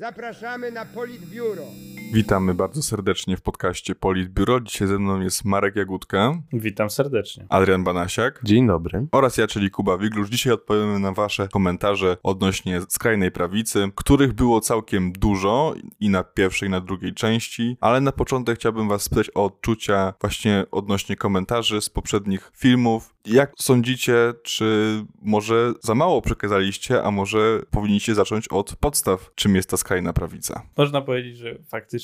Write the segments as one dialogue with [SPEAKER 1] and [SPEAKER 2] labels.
[SPEAKER 1] Zapraszamy na Politbiuro.
[SPEAKER 2] Witamy bardzo serdecznie w podcaście Politbiuro. Dzisiaj ze mną jest Marek Jagódka,
[SPEAKER 3] Witam serdecznie.
[SPEAKER 2] Adrian Banasiak
[SPEAKER 4] Dzień dobry.
[SPEAKER 2] oraz ja, czyli Kuba Wiglusz. Dzisiaj odpowiemy na wasze komentarze odnośnie skrajnej prawicy, których było całkiem dużo i na pierwszej, i na drugiej części, ale na początek chciałbym was spytać o odczucia właśnie odnośnie komentarzy z poprzednich filmów. Jak sądzicie, czy może za mało przekazaliście, a może powinniście zacząć od podstaw, czym jest ta skrajna prawica?
[SPEAKER 3] Można powiedzieć, że faktycznie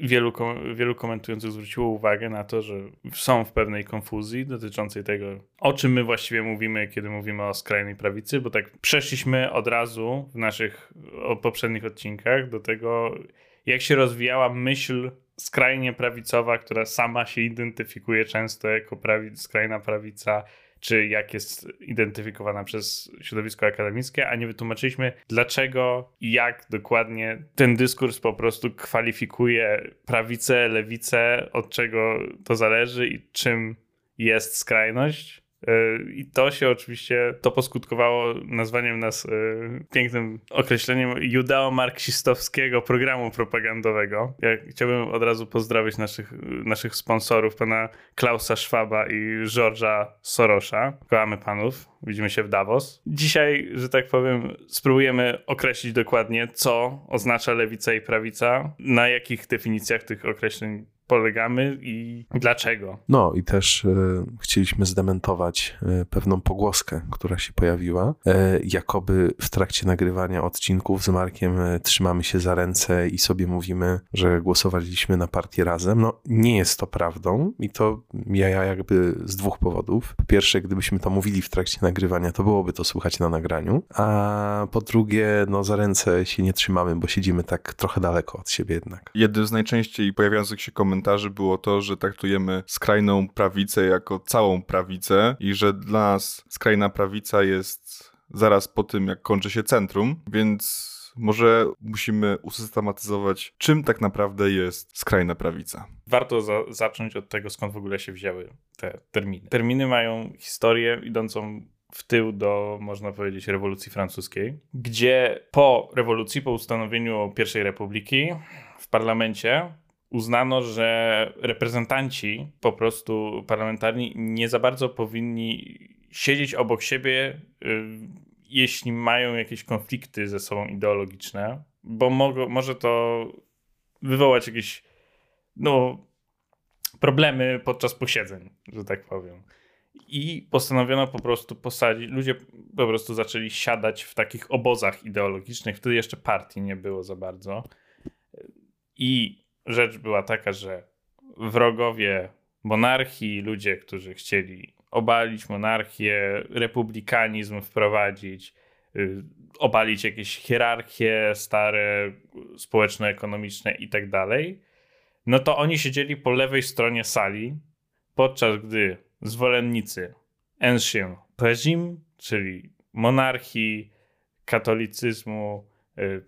[SPEAKER 3] wielu, kom- wielu komentujących zwróciło uwagę na to, że są w pewnej konfuzji dotyczącej tego, o czym my właściwie mówimy, kiedy mówimy o skrajnej prawicy, bo tak przeszliśmy od razu w naszych poprzednich odcinkach do tego, jak się rozwijała myśl skrajnie prawicowa, która sama się identyfikuje często jako prawi- skrajna prawica, czy jak jest identyfikowana przez środowisko akademickie, a nie wytłumaczyliśmy, dlaczego i jak dokładnie ten dyskurs po prostu kwalifikuje prawicę, lewicę, od czego to zależy i czym jest skrajność. Yy, I to się oczywiście, to poskutkowało nazwaniem nas yy, pięknym określeniem judeo-marksistowskiego programu propagandowego. Ja chciałbym od razu pozdrowić naszych, naszych sponsorów, pana Klausa Schwaba i George'a Sorosza. Kochamy panów, widzimy się w Davos. Dzisiaj, że tak powiem, spróbujemy określić dokładnie, co oznacza lewica i prawica, na jakich definicjach tych określeń polegamy i dlaczego.
[SPEAKER 4] No i też e, chcieliśmy zdementować e, pewną pogłoskę, która się pojawiła. E, jakoby w trakcie nagrywania odcinków z Markiem e, trzymamy się za ręce i sobie mówimy, że głosowaliśmy na partię razem. No nie jest to prawdą i to ja, ja jakby z dwóch powodów. Po pierwsze, gdybyśmy to mówili w trakcie nagrywania, to byłoby to słychać na nagraniu. A po drugie, no za ręce się nie trzymamy, bo siedzimy tak trochę daleko od siebie jednak.
[SPEAKER 2] Jednym z najczęściej pojawiających się komentarzy było to, że traktujemy skrajną prawicę jako całą prawicę i że dla nas skrajna prawica jest zaraz po tym, jak kończy się centrum, więc może musimy usystematyzować, czym tak naprawdę jest skrajna prawica.
[SPEAKER 3] Warto za zacząć od tego, skąd w ogóle się wzięły te terminy. Terminy mają historię idącą w tył do, można powiedzieć, rewolucji francuskiej, gdzie po rewolucji, po ustanowieniu pierwszej republiki w parlamencie uznano, że reprezentanci po prostu parlamentarni nie za bardzo powinni siedzieć obok siebie, y, jeśli mają jakieś konflikty ze sobą ideologiczne, bo mogą, może to wywołać jakieś no, problemy podczas posiedzeń, że tak powiem. I postanowiono po prostu posadzić, ludzie po prostu zaczęli siadać w takich obozach ideologicznych, wtedy jeszcze partii nie było za bardzo. I rzecz była taka, że wrogowie monarchii, ludzie, którzy chcieli obalić monarchię, republikanizm wprowadzić, y, obalić jakieś hierarchie stare, społeczno-ekonomiczne i tak dalej, no to oni siedzieli po lewej stronie sali, podczas gdy zwolennicy ancien régime, czyli monarchii, katolicyzmu, y,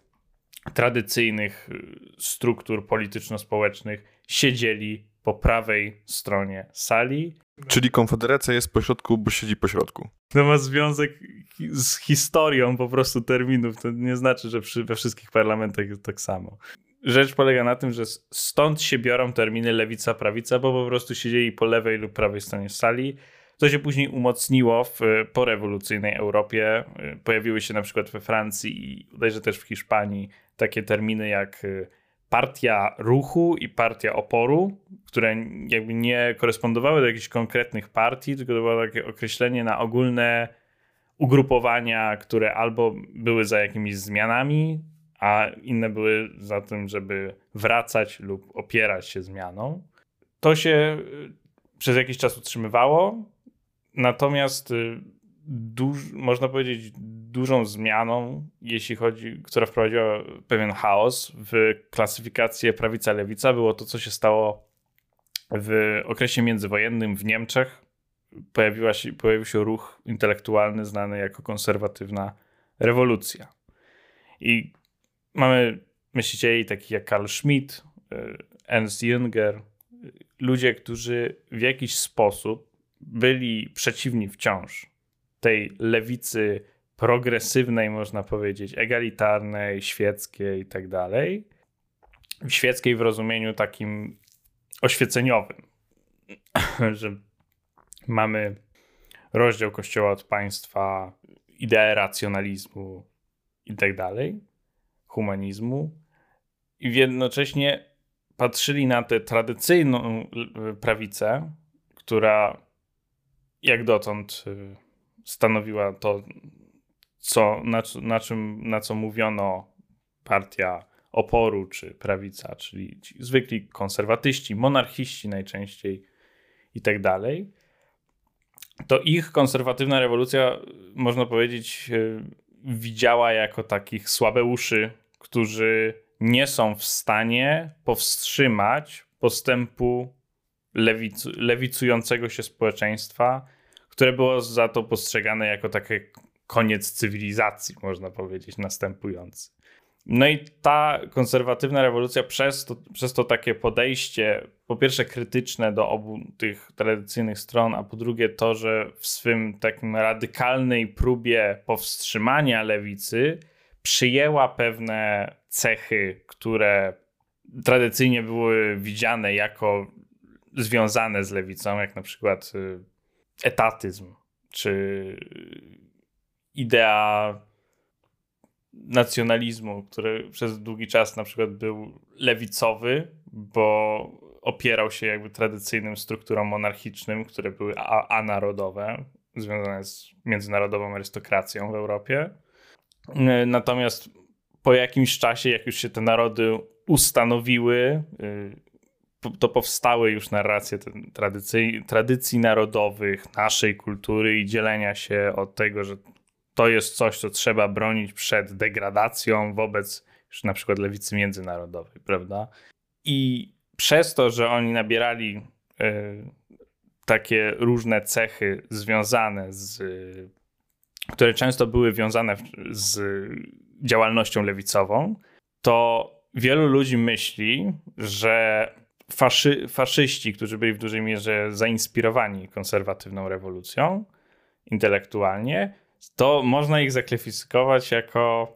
[SPEAKER 3] tradycyjnych y, struktur polityczno-społecznych siedzieli po prawej stronie sali.
[SPEAKER 2] Czyli Konfederacja jest pośrodku, bo siedzi pośrodku.
[SPEAKER 3] To ma związek z historią po prostu terminów. To nie znaczy, że przy, we wszystkich parlamentach jest tak samo. Rzecz polega na tym, że stąd się biorą terminy lewica, prawica, bo po prostu siedzieli po lewej lub prawej stronie sali. To się później umocniło w y, porewolucyjnej Europie. Y, Pojawiły się na przykład we Francji i bodajże też w Hiszpanii takie terminy jak y, partia ruchu i partia oporu, które jakby nie korespondowały do jakichś konkretnych partii, tylko to było takie określenie na ogólne ugrupowania, które albo były za jakimiś zmianami, a inne były za tym, żeby wracać lub opierać się zmianą. To się y, przez jakiś czas utrzymywało, natomiast y, duż, można powiedzieć dużą zmianą, jeśli chodzi, która wprowadziła pewien chaos w klasyfikację prawica-lewica, było to, co się stało w okresie międzywojennym w Niemczech. Pojawiła się, pojawił się ruch intelektualny znany jako konserwatywna rewolucja. I mamy myślicieli takich jak Karl Schmitt, y, Ernst Jünger, y, ludzie, którzy w jakiś sposób byli przeciwni wciąż tej lewicy progresywnej, można powiedzieć, egalitarnej, świeckiej i tak dalej. Świeckiej w rozumieniu takim oświeceniowym, że mamy rozdział Kościoła od państwa, ideę racjonalizmu i tak dalej, humanizmu, i jednocześnie patrzyli na tę tradycyjną prawicę, która jak dotąd y, stanowiła to, co, na, na, czym, na co mówiono partia oporu czy prawica, czyli zwykli konserwatyści, monarchiści najczęściej i tak dalej, to ich konserwatywna rewolucja, można powiedzieć, y, widziała jako takich słabeuszy, którzy nie są w stanie powstrzymać postępu lewic lewicującego się społeczeństwa, które było za to postrzegane jako taki koniec cywilizacji, można powiedzieć, następujący. No i ta konserwatywna rewolucja przez to, przez to takie podejście, po pierwsze krytyczne do obu tych tradycyjnych stron, a po drugie to, że w swym takim radykalnej próbie powstrzymania lewicy przyjęła pewne cechy, które tradycyjnie były widziane jako związane z lewicą, jak na przykład y, etatyzm, czy idea nacjonalizmu, który przez długi czas na przykład był lewicowy, bo opierał się jakby tradycyjnym strukturom monarchicznym, które były anarodowe, związane z międzynarodową arystokracją w Europie. Natomiast po jakimś czasie, jak już się te narody ustanowiły, y, to powstały już narracje tradycji, tradycji narodowych, naszej kultury i dzielenia się od tego, że to jest coś, co trzeba bronić przed degradacją wobec już na przykład lewicy międzynarodowej, prawda? I przez to, że oni nabierali y, takie różne cechy związane z, które często były wiązane z działalnością lewicową, to wielu ludzi myśli, że faszy, faszyści, którzy byli w dużej mierze zainspirowani konserwatywną rewolucją intelektualnie, to można ich zaklasyfikować jako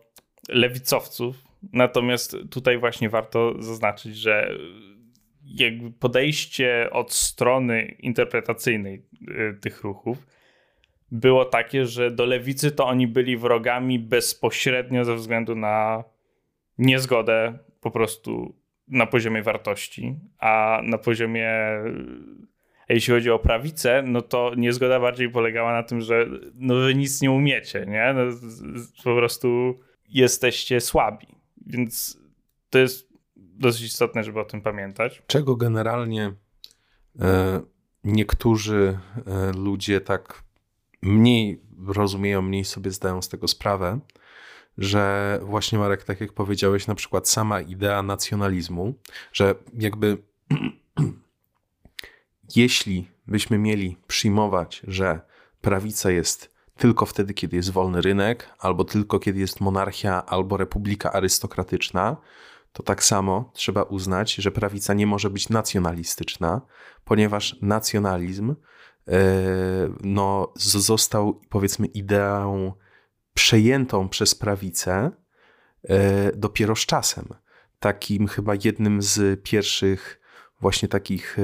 [SPEAKER 3] lewicowców. Natomiast tutaj właśnie warto zaznaczyć, że jakby podejście od strony interpretacyjnej y, tych ruchów było takie, że do lewicy to oni byli wrogami bezpośrednio ze względu na niezgodę po prostu na poziomie wartości, a na poziomie jeśli chodzi o prawicę, no to niezgoda bardziej polegała na tym, że no wy nic nie umiecie, nie? No, po prostu jesteście słabi. Więc to jest dosyć istotne, żeby o tym pamiętać.
[SPEAKER 4] Czego generalnie e, niektórzy e, ludzie tak mniej rozumieją, mniej sobie zdają z tego sprawę, że właśnie Marek, tak jak powiedziałeś, na przykład sama idea nacjonalizmu, że jakby jeśli byśmy mieli przyjmować, że prawica jest tylko wtedy, kiedy jest wolny rynek, albo tylko kiedy jest monarchia, albo republika arystokratyczna, to tak samo trzeba uznać, że prawica nie może być nacjonalistyczna, ponieważ nacjonalizm E, no, został powiedzmy ideą przejętą przez prawicę e, dopiero z czasem. Takim chyba jednym z pierwszych właśnie takich e,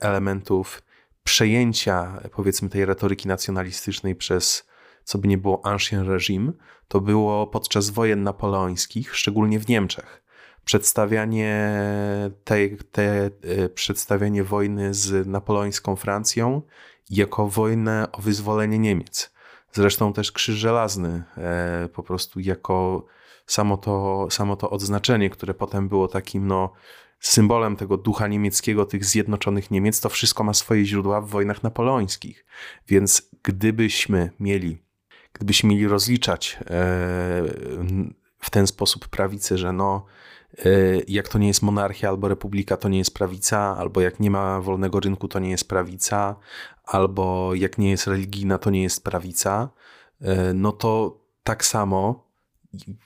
[SPEAKER 4] elementów przejęcia powiedzmy tej retoryki nacjonalistycznej przez co by nie było ancien reżim, to było podczas wojen napoleońskich, szczególnie w Niemczech przedstawianie tej, te, e, przedstawianie wojny z napoleońską Francją jako wojnę o wyzwolenie Niemiec. Zresztą też Krzyż Żelazny e, po prostu jako samo to, samo to odznaczenie, które potem było takim no, symbolem tego ducha niemieckiego, tych zjednoczonych Niemiec, to wszystko ma swoje źródła w wojnach napoleońskich. Więc gdybyśmy mieli, gdybyśmy mieli rozliczać e, w ten sposób prawicę, że no, Y, jak to nie jest monarchia albo republika, to nie jest prawica, albo jak nie ma wolnego rynku, to nie jest prawica, albo jak nie jest religijna, to nie jest prawica, y, no to tak samo,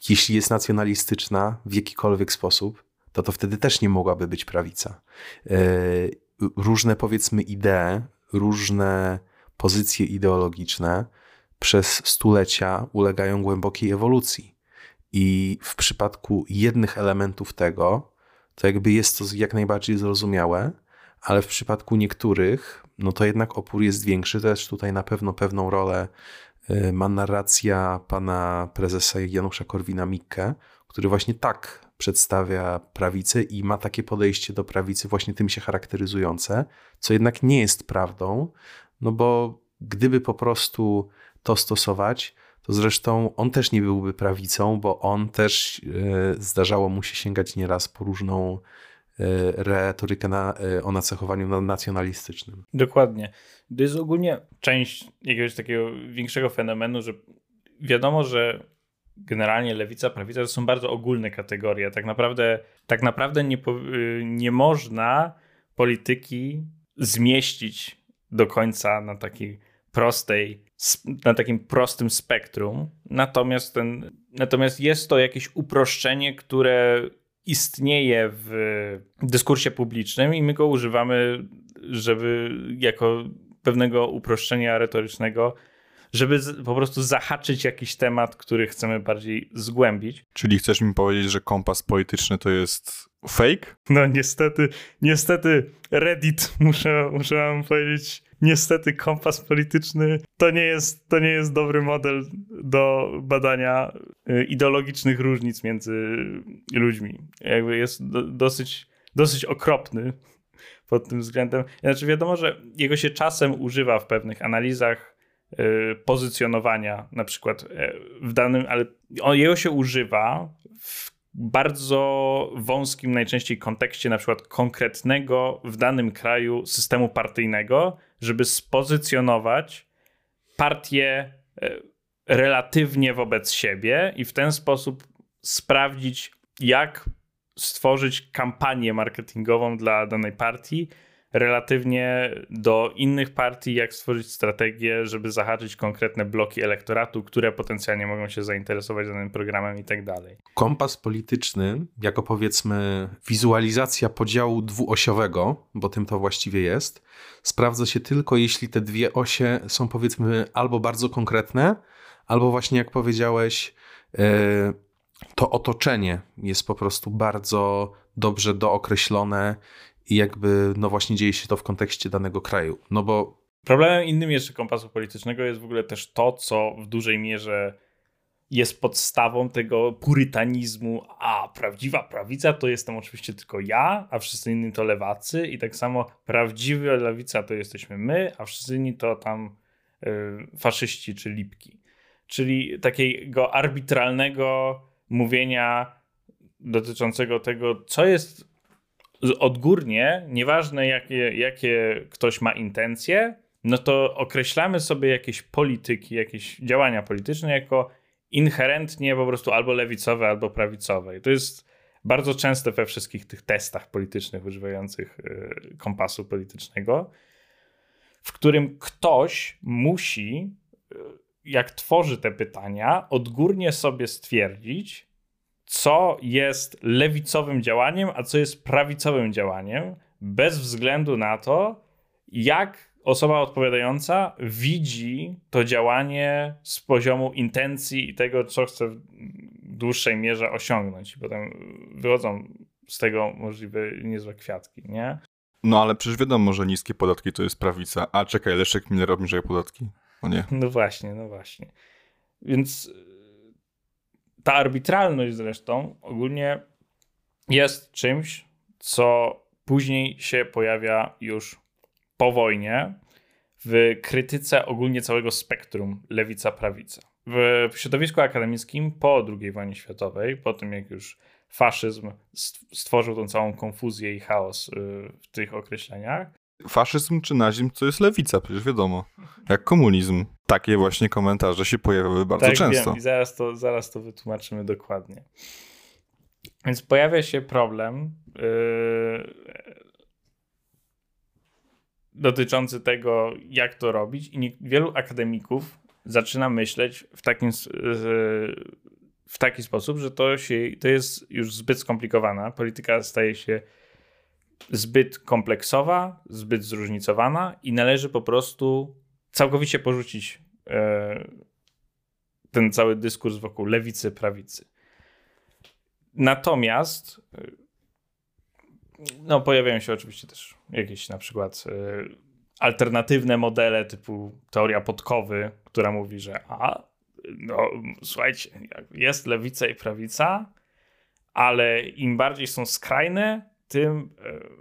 [SPEAKER 4] jeśli jest nacjonalistyczna w jakikolwiek sposób, to to wtedy też nie mogłaby być prawica. Y, różne powiedzmy idee, różne pozycje ideologiczne przez stulecia ulegają głębokiej ewolucji. I w przypadku jednych elementów tego, to jakby jest to jak najbardziej zrozumiałe, ale w przypadku niektórych, no to jednak opór jest większy. Też tutaj na pewno pewną rolę y, ma narracja pana prezesa Janusza Korwina-Mikke, który właśnie tak przedstawia prawicę i ma takie podejście do prawicy właśnie tym się charakteryzujące, co jednak nie jest prawdą, no bo gdyby po prostu to stosować, to zresztą on też nie byłby prawicą, bo on też e, zdarzało mu się sięgać nieraz po różną retorykę na, e, o nacechowaniu nacjonalistycznym.
[SPEAKER 3] Dokładnie. To jest ogólnie część jakiegoś takiego większego fenomenu, że wiadomo, że generalnie lewica, prawica to są bardzo ogólne kategorie. Tak naprawdę, tak naprawdę nie, nie można polityki zmieścić do końca na takiej prostej, na takim prostym spektrum. Natomiast, ten, natomiast jest to jakieś uproszczenie, które istnieje w dyskursie publicznym i my go używamy, żeby jako pewnego uproszczenia retorycznego żeby po prostu zahaczyć jakiś temat, który chcemy bardziej zgłębić.
[SPEAKER 2] Czyli chcesz mi powiedzieć, że kompas polityczny to jest fake?
[SPEAKER 3] No niestety, niestety Reddit, muszę, muszę wam powiedzieć, niestety kompas polityczny to nie jest, to nie jest dobry model do badania y, ideologicznych różnic między ludźmi. Jakby jest do, dosyć, dosyć okropny pod tym względem. Znaczy wiadomo, że jego się czasem używa w pewnych analizach Y, pozycjonowania na przykład e, w danym, ale jego się używa w bardzo wąskim najczęściej kontekście na przykład konkretnego w danym kraju systemu partyjnego, żeby spozycjonować partię e, relatywnie wobec siebie i w ten sposób sprawdzić, jak stworzyć kampanię marketingową dla danej partii, relatywnie do innych partii, jak stworzyć strategię, żeby zahaczyć konkretne bloki elektoratu, które potencjalnie mogą się zainteresować danym programem i tak dalej.
[SPEAKER 4] Kompas polityczny, jako powiedzmy wizualizacja podziału dwuosiowego, bo tym to właściwie jest, sprawdza się tylko jeśli te dwie osie są powiedzmy albo bardzo konkretne, albo właśnie jak powiedziałeś, e, to otoczenie jest po prostu bardzo dobrze dookreślone i jakby, no właśnie dzieje się to w kontekście danego kraju. No bo.
[SPEAKER 3] Problemem innym jeszcze kompasu politycznego jest w ogóle też to, co w dużej mierze jest podstawą tego purytanizmu, a prawdziwa prawica to jestem oczywiście tylko ja, a wszyscy inni to lewacy i tak samo prawdziwa lewica to jesteśmy my, a wszyscy inni to tam y, faszyści czy lipki. Czyli takiego arbitralnego mówienia dotyczącego tego, co jest odgórnie, nieważne jakie, jakie ktoś ma intencje, no to określamy sobie jakieś polityki, jakieś działania polityczne jako inherentnie po prostu albo lewicowe, albo prawicowe. I to jest bardzo częste we wszystkich tych testach politycznych używających y, kompasu politycznego, w którym ktoś musi, y, jak tworzy te pytania, odgórnie sobie stwierdzić, co jest lewicowym działaniem, a co jest prawicowym działaniem, bez względu na to, jak osoba odpowiadająca widzi to działanie z poziomu intencji i tego, co chce w dłuższej mierze osiągnąć. I potem wychodzą z tego możliwe niezłe kwiatki, nie?
[SPEAKER 2] No ale przecież wiadomo, że niskie podatki to jest prawica. A czekaj, Leszek Miller obniżają podatki. O nie.
[SPEAKER 3] No właśnie, no właśnie. Więc ta arbitralność zresztą ogólnie jest czymś, co później się pojawia już po wojnie w krytyce ogólnie całego spektrum lewica-prawica. W środowisku akademickim po II wojnie światowej, po tym jak już faszyzm stworzył tą całą konfuzję i chaos y, w tych określeniach.
[SPEAKER 2] Faszyzm czy nazizm to jest lewica, przecież wiadomo. Jak komunizm takie właśnie komentarze się pojawiały bardzo
[SPEAKER 3] tak,
[SPEAKER 2] często.
[SPEAKER 3] Wiem. I zaraz to, zaraz to wytłumaczymy dokładnie. Więc pojawia się problem yy, dotyczący tego, jak to robić, i nie, wielu akademików zaczyna myśleć w takim, yy, w taki sposób, że to, się, to jest już zbyt skomplikowana. Polityka staje się zbyt kompleksowa, zbyt zróżnicowana i należy po prostu całkowicie porzucić ten cały dyskurs wokół lewicy, prawicy. Natomiast y, no, pojawiają się oczywiście też jakieś na przykład y, alternatywne modele typu teoria podkowy, która mówi, że a, no, słuchajcie, jest lewica i prawica, ale im bardziej są skrajne, tym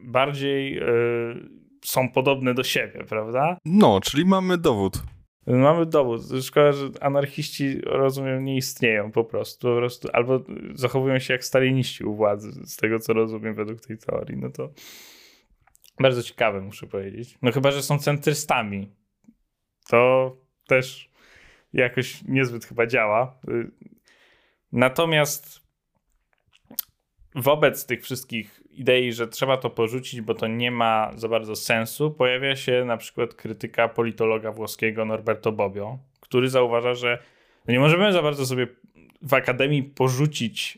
[SPEAKER 3] bardziej są podobne do siebie, prawda?
[SPEAKER 2] No, czyli mamy dowód.
[SPEAKER 3] Mamy dowód. Szkoda, że anarchiści, rozumiem, nie istnieją po prostu. Po prostu albo zachowują się jak staliniści u władzy, z tego co rozumiem według tej teorii. No to bardzo ciekawe, muszę powiedzieć. No chyba, że są centrystami. To też jakoś niezbyt chyba działa. Natomiast wobec tych wszystkich idei, że trzeba to porzucić, bo to nie ma za bardzo sensu, pojawia się na przykład krytyka politologa włoskiego Norberto Bobbio, który zauważa, że nie możemy za bardzo sobie w akademii porzucić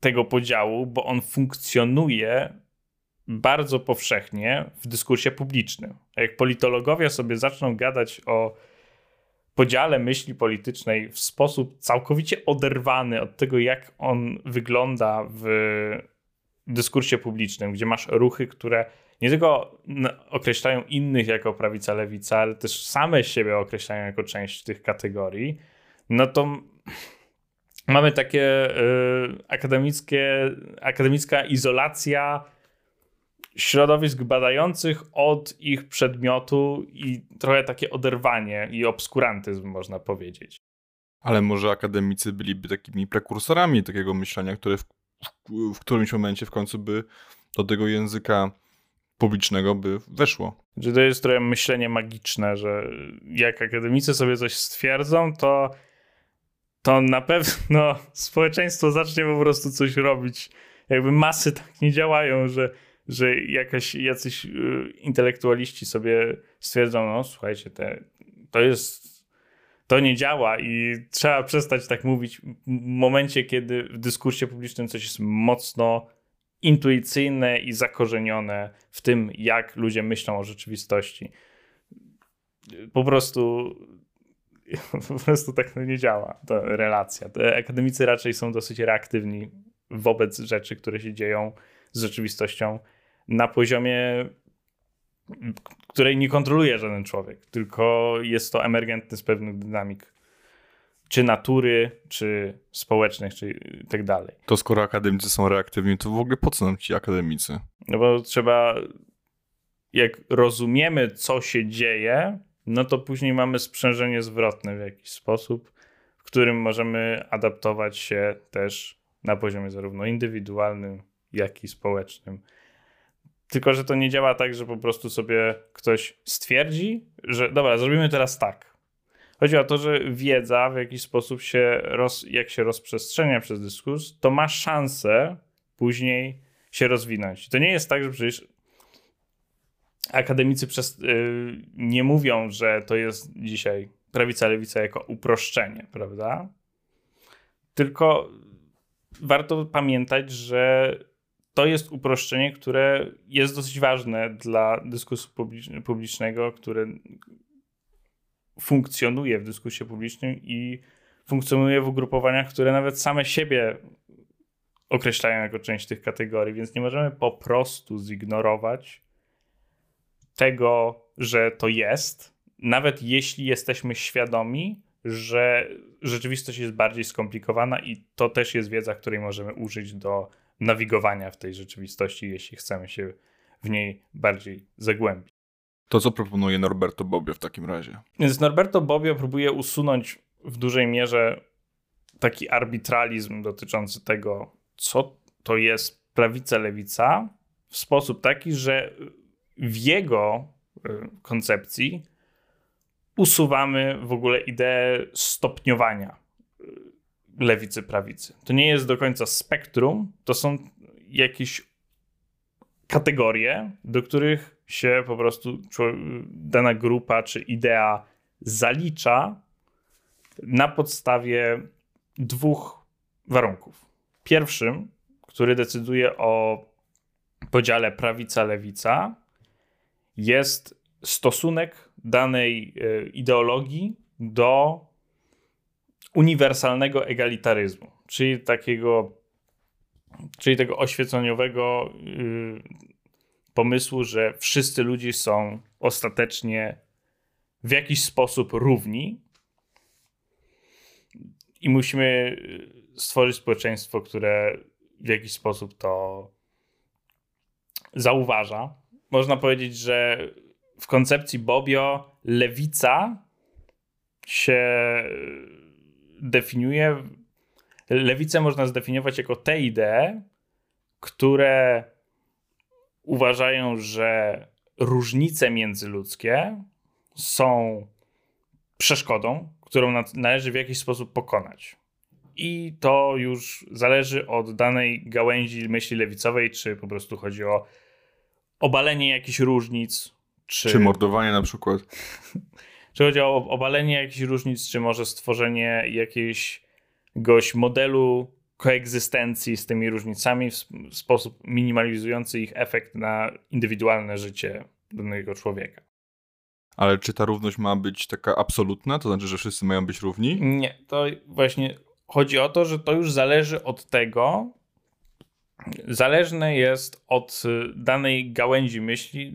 [SPEAKER 3] tego podziału, bo on funkcjonuje bardzo powszechnie w dyskursie publicznym. Jak politologowie sobie zaczną gadać o podziale myśli politycznej w sposób całkowicie oderwany od tego, jak on wygląda w dyskursie publicznym, gdzie masz ruchy, które nie tylko określają innych jako prawica, lewica, ale też same siebie określają jako część tych kategorii, no to mamy takie y, akademickie, akademicka izolacja środowisk badających od ich przedmiotu i trochę takie oderwanie i obskurantyzm, można powiedzieć.
[SPEAKER 2] Ale może akademicy byliby takimi prekursorami takiego myślenia, które w, w, w którymś momencie w końcu by do tego języka publicznego by weszło.
[SPEAKER 3] Że to jest trochę myślenie magiczne, że jak akademicy sobie coś stwierdzą, to, to na pewno społeczeństwo zacznie po prostu coś robić. Jakby masy tak nie działają, że że jakaś, jacyś y, intelektualiści sobie stwierdzą, no słuchajcie, te, to jest, to nie działa i trzeba przestać tak mówić w momencie, kiedy w dyskursie publicznym coś jest mocno intuicyjne i zakorzenione w tym, jak ludzie myślą o rzeczywistości. Po prostu po prostu tak nie działa ta relacja. Akademicy raczej są dosyć reaktywni wobec rzeczy, które się dzieją z rzeczywistością na poziomie, której nie kontroluje żaden człowiek, tylko jest to emergentny z pewnych dynamik, czy natury, czy społecznych, czy tak dalej.
[SPEAKER 2] To skoro akademicy są reaktywni, to w ogóle po co nam ci akademicy?
[SPEAKER 3] No bo trzeba, jak rozumiemy, co się dzieje, no to później mamy sprzężenie zwrotne w jakiś sposób, w którym możemy adaptować się też na poziomie zarówno indywidualnym, jak i społecznym. Tylko, że to nie działa tak, że po prostu sobie ktoś stwierdzi, że dobra, zrobimy teraz tak. Chodzi o to, że wiedza w jakiś sposób się, roz, jak się rozprzestrzenia przez dyskurs, to ma szansę później się rozwinąć. To nie jest tak, że przecież akademicy przez, yy, nie mówią, że to jest dzisiaj prawica, lewica jako uproszczenie, prawda? Tylko warto pamiętać, że to jest uproszczenie, które jest dosyć ważne dla dyskursu publicznego, które funkcjonuje w dyskursie publicznym i funkcjonuje w ugrupowaniach, które nawet same siebie określają jako część tych kategorii, więc nie możemy po prostu zignorować tego, że to jest, nawet jeśli jesteśmy świadomi, że rzeczywistość jest bardziej skomplikowana i to też jest wiedza, której możemy użyć do nawigowania w tej rzeczywistości, jeśli chcemy się w niej bardziej zagłębić.
[SPEAKER 2] To co proponuje Norberto Bobbio w takim razie?
[SPEAKER 3] Więc Norberto Bobbio próbuje usunąć w dużej mierze taki arbitralizm dotyczący tego, co to jest prawica, lewica, w sposób taki, że w jego y, koncepcji usuwamy w ogóle ideę stopniowania lewicy, prawicy. To nie jest do końca spektrum, to są jakieś kategorie, do których się po prostu dana grupa czy idea zalicza na podstawie dwóch warunków. Pierwszym, który decyduje o podziale prawica-lewica, jest stosunek danej e, ideologii do uniwersalnego egalitaryzmu, czyli takiego, czyli tego oświeceniowego yy, pomysłu, że wszyscy ludzie są ostatecznie w jakiś sposób równi i musimy stworzyć społeczeństwo, które w jakiś sposób to zauważa. Można powiedzieć, że w koncepcji Bobio lewica się definiuje. Lewicę można zdefiniować jako te idee, które uważają, że różnice międzyludzkie są przeszkodą, którą należy w jakiś sposób pokonać. I to już zależy od danej gałęzi myśli lewicowej, czy po prostu chodzi o obalenie jakichś różnic, czy,
[SPEAKER 2] czy mordowanie na przykład.
[SPEAKER 3] czy chodzi o obalenie jakichś różnic, czy może stworzenie jakiegoś modelu koegzystencji z tymi różnicami w sposób minimalizujący ich efekt na indywidualne życie danego człowieka.
[SPEAKER 2] Ale czy ta równość ma być taka absolutna? To znaczy, że wszyscy mają być równi?
[SPEAKER 3] Nie, to właśnie chodzi o to, że to już zależy od tego, zależne jest od danej gałęzi myśli,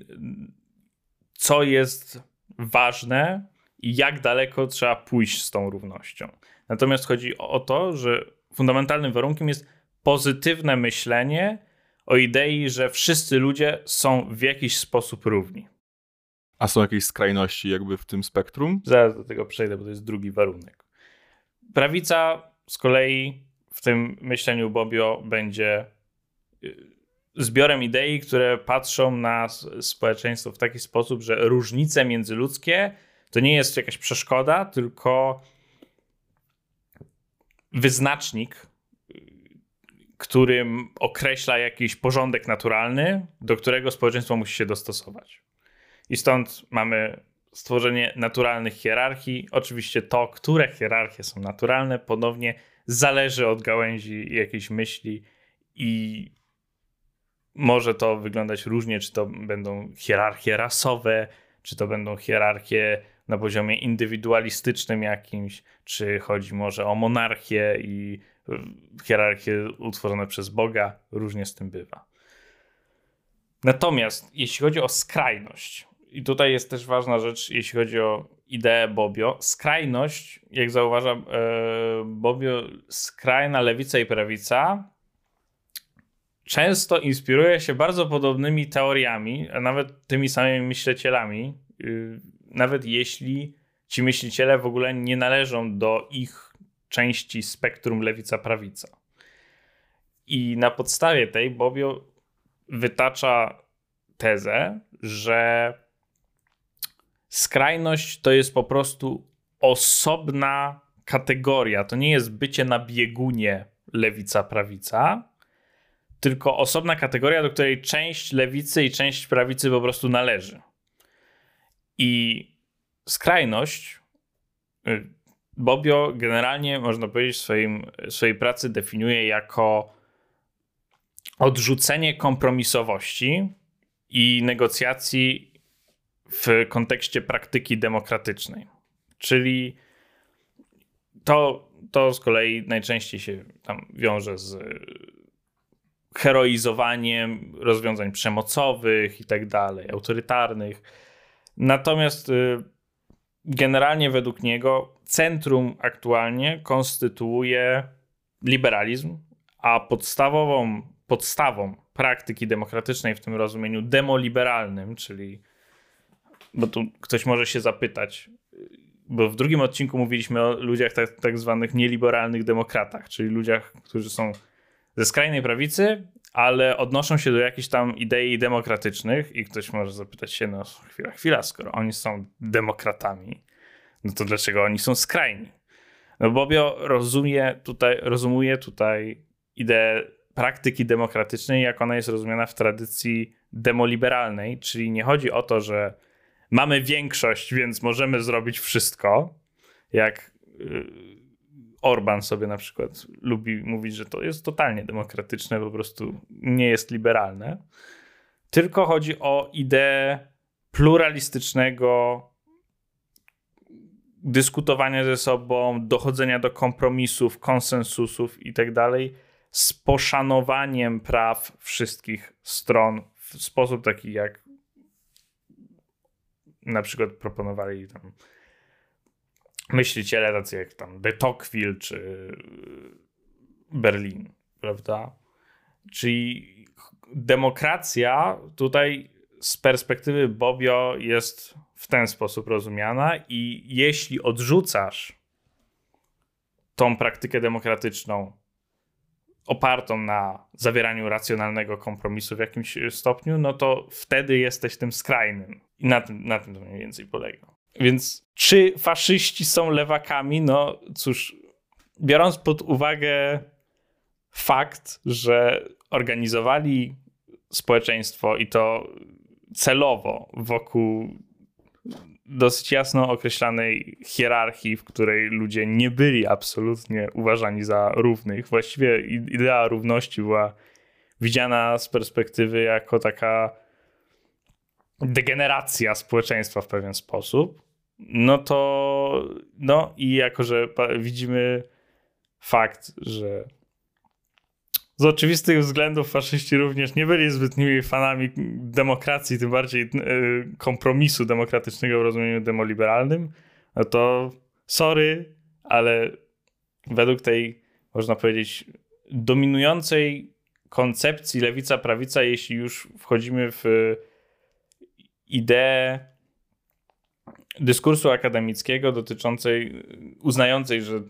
[SPEAKER 3] co jest ważne i jak daleko trzeba pójść z tą równością. Natomiast chodzi o to, że fundamentalnym warunkiem jest pozytywne myślenie o idei, że wszyscy ludzie są w jakiś sposób równi.
[SPEAKER 2] A są jakieś skrajności jakby w tym spektrum?
[SPEAKER 3] Zaraz do tego przejdę, bo to jest drugi warunek. Prawica z kolei w tym myśleniu Bobio będzie y, zbiorem idei, które patrzą na społeczeństwo w taki sposób, że różnice międzyludzkie to nie jest jakaś przeszkoda, tylko wyznacznik, który określa jakiś porządek naturalny, do którego społeczeństwo musi się dostosować. I stąd mamy stworzenie naturalnych hierarchii. Oczywiście to, które hierarchie są naturalne, ponownie zależy od gałęzi jakiejś myśli i może to wyglądać różnie, czy to będą hierarchie rasowe, czy to będą hierarchie na poziomie indywidualistycznym jakimś, czy chodzi może o monarchię i hierarchię utworzone przez Boga, różnie z tym bywa. Natomiast jeśli chodzi o skrajność, i tutaj jest też ważna rzecz, jeśli chodzi o ideę Bobio, skrajność, jak zauważa e, Bobio, skrajna lewica i prawica często inspiruje się bardzo podobnymi teoriami, a nawet tymi samymi myślicielami, y, nawet jeśli ci myśliciele w ogóle nie należą do ich części spektrum lewica-prawica. I na podstawie tej Bobio wytacza tezę, że skrajność to jest po prostu osobna kategoria. To nie jest bycie na biegunie lewica-prawica, tylko osobna kategoria, do której część lewicy i część prawicy po prostu należy. I skrajność y, Bobio generalnie, można powiedzieć, w swoim, swojej pracy definiuje jako odrzucenie kompromisowości i negocjacji w kontekście praktyki demokratycznej. Czyli to, to z kolei najczęściej się tam wiąże z heroizowaniem rozwiązań przemocowych i tak dalej, autorytarnych. Natomiast y, generalnie według niego centrum aktualnie konstytuuje liberalizm, a podstawową podstawą praktyki demokratycznej w tym rozumieniu demoliberalnym, czyli bo tu ktoś może się zapytać, bo w drugim odcinku mówiliśmy o ludziach tak, tak zwanych nieliberalnych demokratach, czyli ludziach, którzy są ze skrajnej prawicy, ale odnoszą się do jakichś tam idei demokratycznych i ktoś może zapytać się, no chwila, chwila, skoro oni są demokratami, no to dlaczego oni są skrajni? No Bobio rozumie tutaj, rozumuje tutaj ideę praktyki demokratycznej, jak ona jest rozumiana w tradycji demoliberalnej, czyli nie chodzi o to, że mamy większość, więc możemy zrobić wszystko, jak y, Orban sobie na przykład lubi mówić, że to jest totalnie demokratyczne, po prostu nie jest liberalne. Tylko chodzi o ideę pluralistycznego dyskutowania ze sobą, dochodzenia do kompromisów, konsensusów i tak dalej, z poszanowaniem praw wszystkich stron w sposób taki, jak na przykład proponowali tam myśliciele tacy jak tam de Tocqueville czy Berlin, prawda? Czyli demokracja tutaj z perspektywy Bobio jest w ten sposób rozumiana i jeśli odrzucasz tą praktykę demokratyczną opartą na zawieraniu racjonalnego kompromisu w jakimś stopniu, no to wtedy jesteś tym skrajnym. I na tym, na tym to mniej więcej polega. Więc czy faszyści są lewakami? No cóż, biorąc pod uwagę fakt, że organizowali społeczeństwo i to celowo wokół dosyć jasno określanej hierarchii, w której ludzie nie byli absolutnie uważani za równych. Właściwie idea równości była widziana z perspektywy jako taka degeneracja społeczeństwa w pewien sposób. No to, no i jako, że widzimy fakt, że z oczywistych względów faszyści również nie byli zbytnimi fanami demokracji, tym bardziej e, kompromisu demokratycznego w rozumieniu demoliberalnym, no to sorry, ale według tej, można powiedzieć, dominującej koncepcji lewica-prawica, jeśli już wchodzimy w ideę dyskursu akademickiego dotyczącej, uznającej, że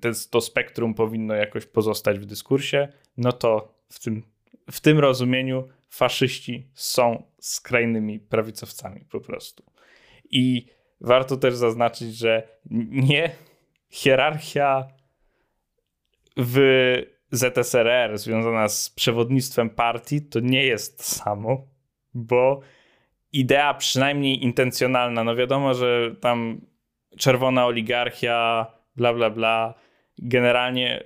[SPEAKER 3] te, to spektrum powinno jakoś pozostać w dyskursie, no to w tym, w tym rozumieniu faszyści są skrajnymi prawicowcami po prostu. I warto też zaznaczyć, że nie hierarchia w ZSRR związana z przewodnictwem partii to nie jest samo, bo idea przynajmniej intencjonalna, no wiadomo, że tam czerwona oligarchia, bla, bla, bla, generalnie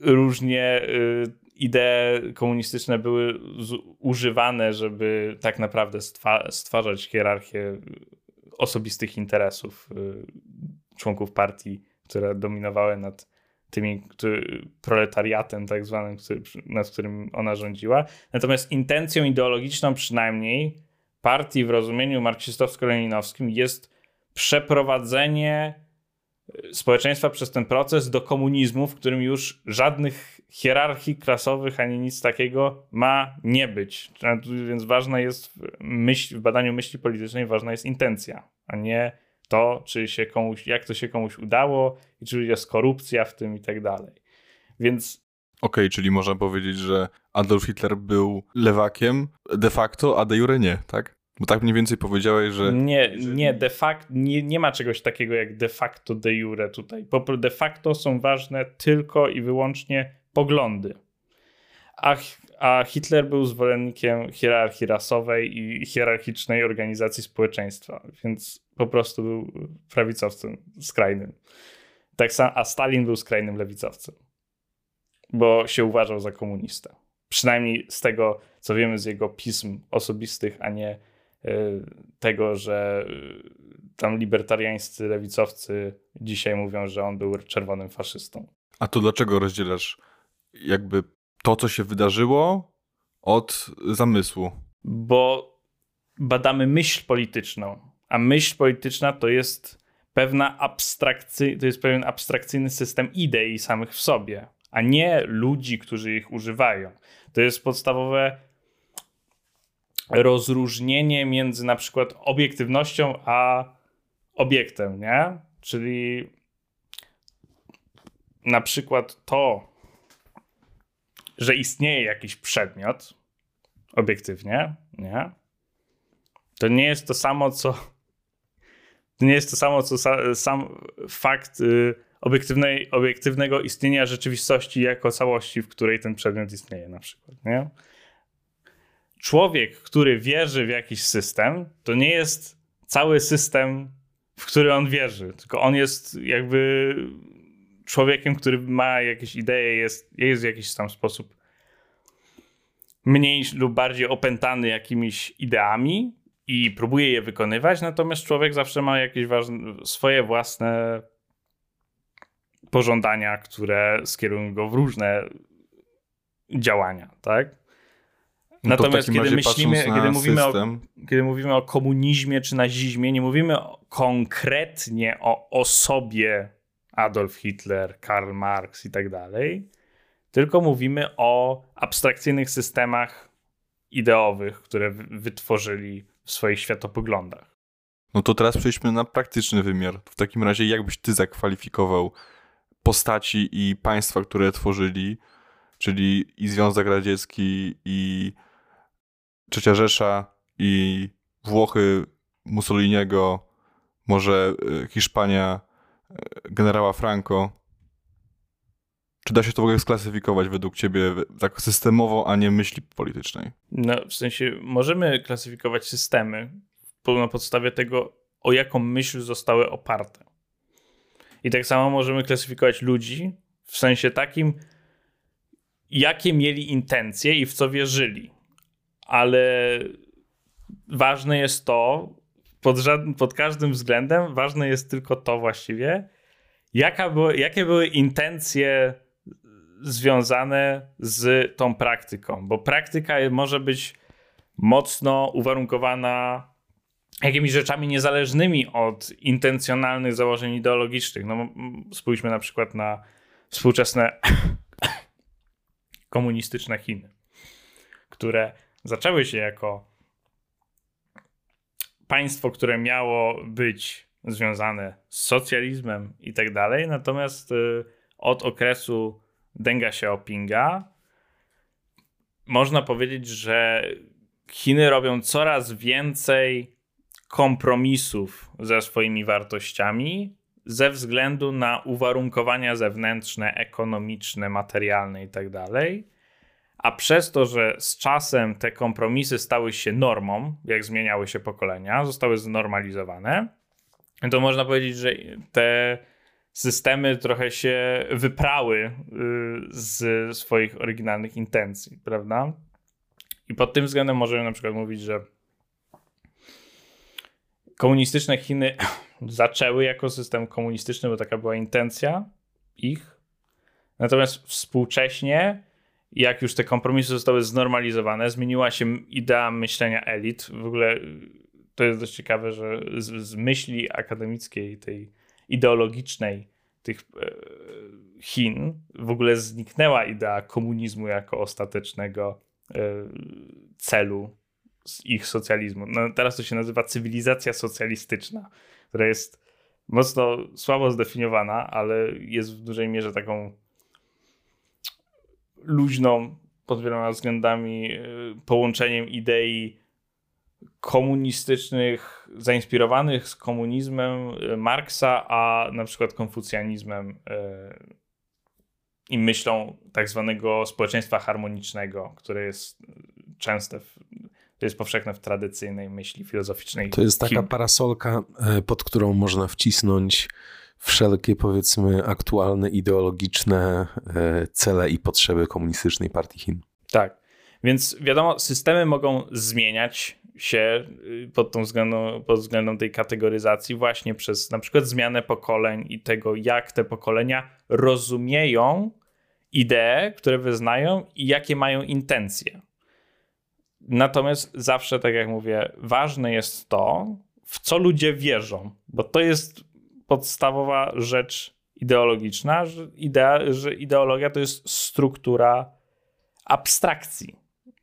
[SPEAKER 3] różnie y, idee komunistyczne były używane, żeby tak naprawdę stwarzać hierarchię osobistych interesów y, członków partii, które dominowały nad tymi proletariatem tak zwanym, który, nad którym ona rządziła. Natomiast intencją ideologiczną przynajmniej partii w rozumieniu marksistowsko-leninowskim jest przeprowadzenie e, społeczeństwa przez ten proces do komunizmu, w którym już żadnych hierarchii klasowych ani nic takiego ma nie być. Więc ważna jest myśl, w badaniu myśli politycznej ważna jest intencja, a nie to, czy się komuś, jak to się komuś udało i czy jest korupcja w tym i tak dalej. Więc
[SPEAKER 2] Okej, okay, czyli można powiedzieć, że Adolf Hitler był lewakiem de facto, a de jure nie, tak? Bo tak mniej więcej powiedziałeś, że.
[SPEAKER 3] Nie, nie, de facto nie, nie ma czegoś takiego jak de facto de jure tutaj. De facto są ważne tylko i wyłącznie poglądy. A, a Hitler był zwolennikiem hierarchii rasowej i hierarchicznej organizacji społeczeństwa, więc po prostu był prawicowcem skrajnym. Tak samo, a Stalin był skrajnym lewicowcem, bo się uważał za komunistę. Przynajmniej z tego, co wiemy z jego pism osobistych, a nie Y, tego, że y, tam libertariańscy lewicowcy dzisiaj mówią, że on był czerwonym faszystą.
[SPEAKER 2] A to dlaczego rozdzielasz jakby to, co się wydarzyło od zamysłu?
[SPEAKER 3] Bo badamy myśl polityczną, a myśl polityczna to jest pewna abstrakcy, to jest pewien abstrakcyjny system idei samych w sobie, a nie ludzi, którzy ich używają. To jest podstawowe rozróżnienie między na przykład obiektywnością a obiektem, nie? Czyli na przykład to, że istnieje jakiś przedmiot obiektywnie, nie? To nie jest to samo, co to nie jest to samo, co sam fakt y, obiektywnej, obiektywnego istnienia rzeczywistości jako całości, w której ten przedmiot istnieje na przykład, nie? człowiek, który wierzy w jakiś system, to nie jest cały system, w który on wierzy, tylko on jest jakby człowiekiem, który ma jakieś idee, jest, jest w jakiś tam sposób mniej lub bardziej opętany jakimiś ideami i próbuje je wykonywać, natomiast człowiek zawsze ma jakieś ważne, swoje własne pożądania, które skierują go w różne działania, tak?
[SPEAKER 2] No
[SPEAKER 3] Natomiast kiedy myślimy, kiedy mówimy, o, kiedy mówimy o komunizmie czy nazizmie, nie mówimy konkretnie o osobie Adolf Hitler, Karl Marx i tak dalej, tylko mówimy o abstrakcyjnych systemach ideowych, które wy- wytworzyli w swoich światopoglądach.
[SPEAKER 2] No to teraz przejdźmy na praktyczny wymiar. W takim razie, jak byś ty zakwalifikował postaci i państwa, które tworzyli, czyli i Związek Radziecki, i Trzecia Rzesza, i Włochy Mussoliniego, może y, Hiszpania y, generała Franco. Czy da się to w ogóle sklasyfikować według ciebie tak systemowo, a nie myśli politycznej?
[SPEAKER 3] No, w sensie możemy klasyfikować systemy na podstawie tego, o jaką myśl zostały oparte. I tak samo możemy klasyfikować ludzi w sensie takim, jakie mieli intencje i w co wierzyli. Ale ważne jest to, pod, żadnym, pod każdym względem, ważne jest tylko to właściwie, jaka jakie były intencje związane z tą praktyką, bo praktyka może być mocno uwarunkowana jakimiś rzeczami niezależnymi od intencjonalnych założeń ideologicznych. No, spójrzmy na przykład na współczesne komunistyczne Chiny, które zaczęły się jako państwo, które miało być związane z socjalizmem i tak dalej, natomiast y, od okresu Deng Xiaopinga można powiedzieć, że Chiny robią coraz więcej kompromisów ze swoimi wartościami ze względu na uwarunkowania zewnętrzne, ekonomiczne, materialne itd. A przez to, że z czasem te kompromisy stały się normą, jak zmieniały się pokolenia, zostały znormalizowane, to można powiedzieć, że te systemy trochę się wyprały y, z swoich oryginalnych intencji, prawda? I pod tym względem możemy na przykład mówić, że komunistyczne Chiny zaczęły jako system komunistyczny, bo taka była intencja ich. Natomiast współcześnie, jak już te kompromisy zostały znormalizowane, zmieniła się idea myślenia elit. W ogóle y, to jest dość ciekawe, że z, z myśli akademickiej, tej ideologicznej tych e, Chin w ogóle zniknęła idea komunizmu jako ostatecznego e, celu z ich socjalizmu. No, teraz to się nazywa cywilizacja socjalistyczna, która jest mocno słabo zdefiniowana, ale jest w dużej mierze taką luźną pod wieloma względami e, połączeniem idei komunistycznych, zainspirowanych z komunizmem e, Marksa, a na przykład konfucjanizmem e, i myślą tak zwanego społeczeństwa harmonicznego, które jest częste, w, to jest powszechne w tradycyjnej myśli filozoficznej.
[SPEAKER 4] To jest taka parasolka, e, pod którą można wcisnąć wszelkie, powiedzmy, aktualne, ideologiczne e, cele i potrzeby komunistycznej partii Chin.
[SPEAKER 3] Tak. Więc wiadomo, systemy mogą zmieniać się y, pod, tą względem, pod względem tej kategoryzacji właśnie przez na przykład zmianę pokoleń i tego, jak te pokolenia rozumieją idee, które wyznają i jakie mają intencje. Natomiast zawsze, tak jak mówię, ważne jest to, w co ludzie wierzą, bo to jest podstawowa rzecz ideologiczna, że, idea, że ideologia to jest struktura abstrakcji,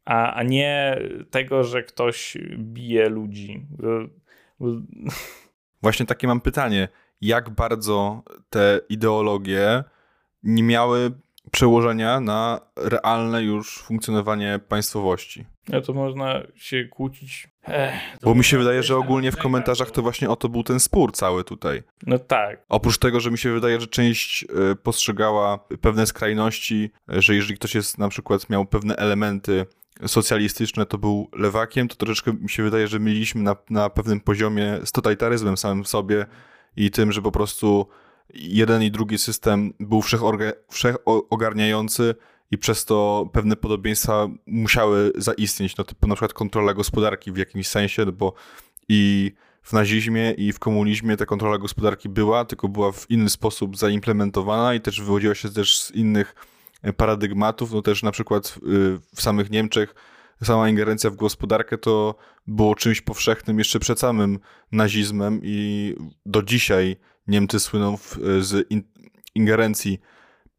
[SPEAKER 3] a, a nie tego, że ktoś bije ludzi.
[SPEAKER 2] Właśnie takie mam pytanie. Jak bardzo te ideologie nie miały przełożenia na realne już funkcjonowanie państwowości?
[SPEAKER 3] No to można się kłócić. Ech,
[SPEAKER 2] Bo mi się wydaje, że
[SPEAKER 3] powiedzieć,
[SPEAKER 2] ogólnie w
[SPEAKER 3] tak,
[SPEAKER 2] komentarzach to właśnie o to był ten spór cały tutaj.
[SPEAKER 3] No tak.
[SPEAKER 2] Oprócz tego, że mi się wydaje, że część y, postrzegała pewne skrajności, y, że jeżeli ktoś jest na przykład miał pewne elementy socjalistyczne, to był lewakiem, to troszeczkę mi się wydaje, że mieliśmy na, na pewnym poziomie z totalitaryzmem samym w sobie i tym, że po prostu jeden i drugi system był wszechogarniający i przez to pewne podobieństwa musiały zaistnieć, no typu na przykład kontrola gospodarki w jakimś sensie, no bo i w nazizmie i w komunizmie ta kontrola gospodarki była, tylko była w inny sposób zaimplementowana i też wywodziła się też z innych e, paradygmatów, no też na przykład w samych Niemczech sama ingerencja w gospodarkę to było czymś powszechnym jeszcze przed samym nazizmem i do dzisiaj Niemcy słyną z ingerencji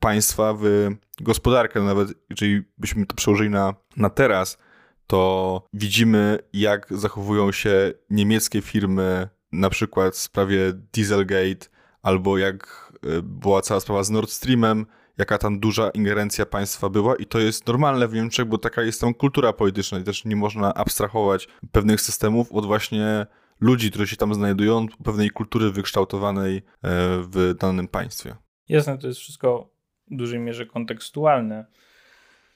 [SPEAKER 2] państwa w gospodarkę. No nawet jeżeli byśmy to przełożyli na, na teraz, to widzimy, jak zachowują się niemieckie firmy, na przykład w sprawie Dieselgate, albo jak e, była cała sprawa z Nord Streamem, jaka tam duża ingerencja państwa była i to jest normalne w Niemczech, bo taka jest tam kultura polityczna i też nie można abstrahować pewnych systemów od właśnie ludzi, którzy się tam znajdują, pewnej kultury wykształtowanej e, w danym państwie.
[SPEAKER 3] Jasne, to jest wszystko w dużej mierze kontekstualne.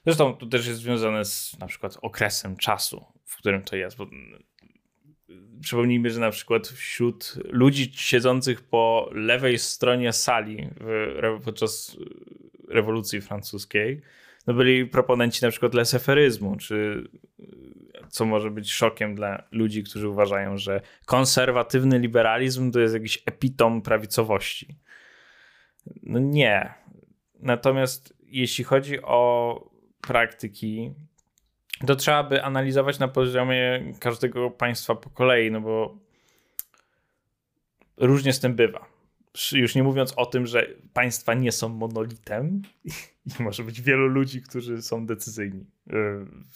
[SPEAKER 3] Zresztą to też jest związane z na przykład okresem czasu, w którym to jest. Bo przypomnijmy, że na przykład wśród ludzi siedzących po lewej stronie sali w, podczas rewolucji francuskiej, no byli proponenci na przykład leseferyzmu, czy co może być szokiem dla ludzi, którzy uważają, że konserwatywny liberalizm to jest jakiś epitom prawicowości. No nie. Natomiast jeśli chodzi o praktyki, to trzeba by analizować na poziomie każdego państwa po kolei, no bo różnie z tym bywa. Już nie mówiąc o tym, że państwa nie są monolitem i może być wielu ludzi, którzy są decyzyjni y,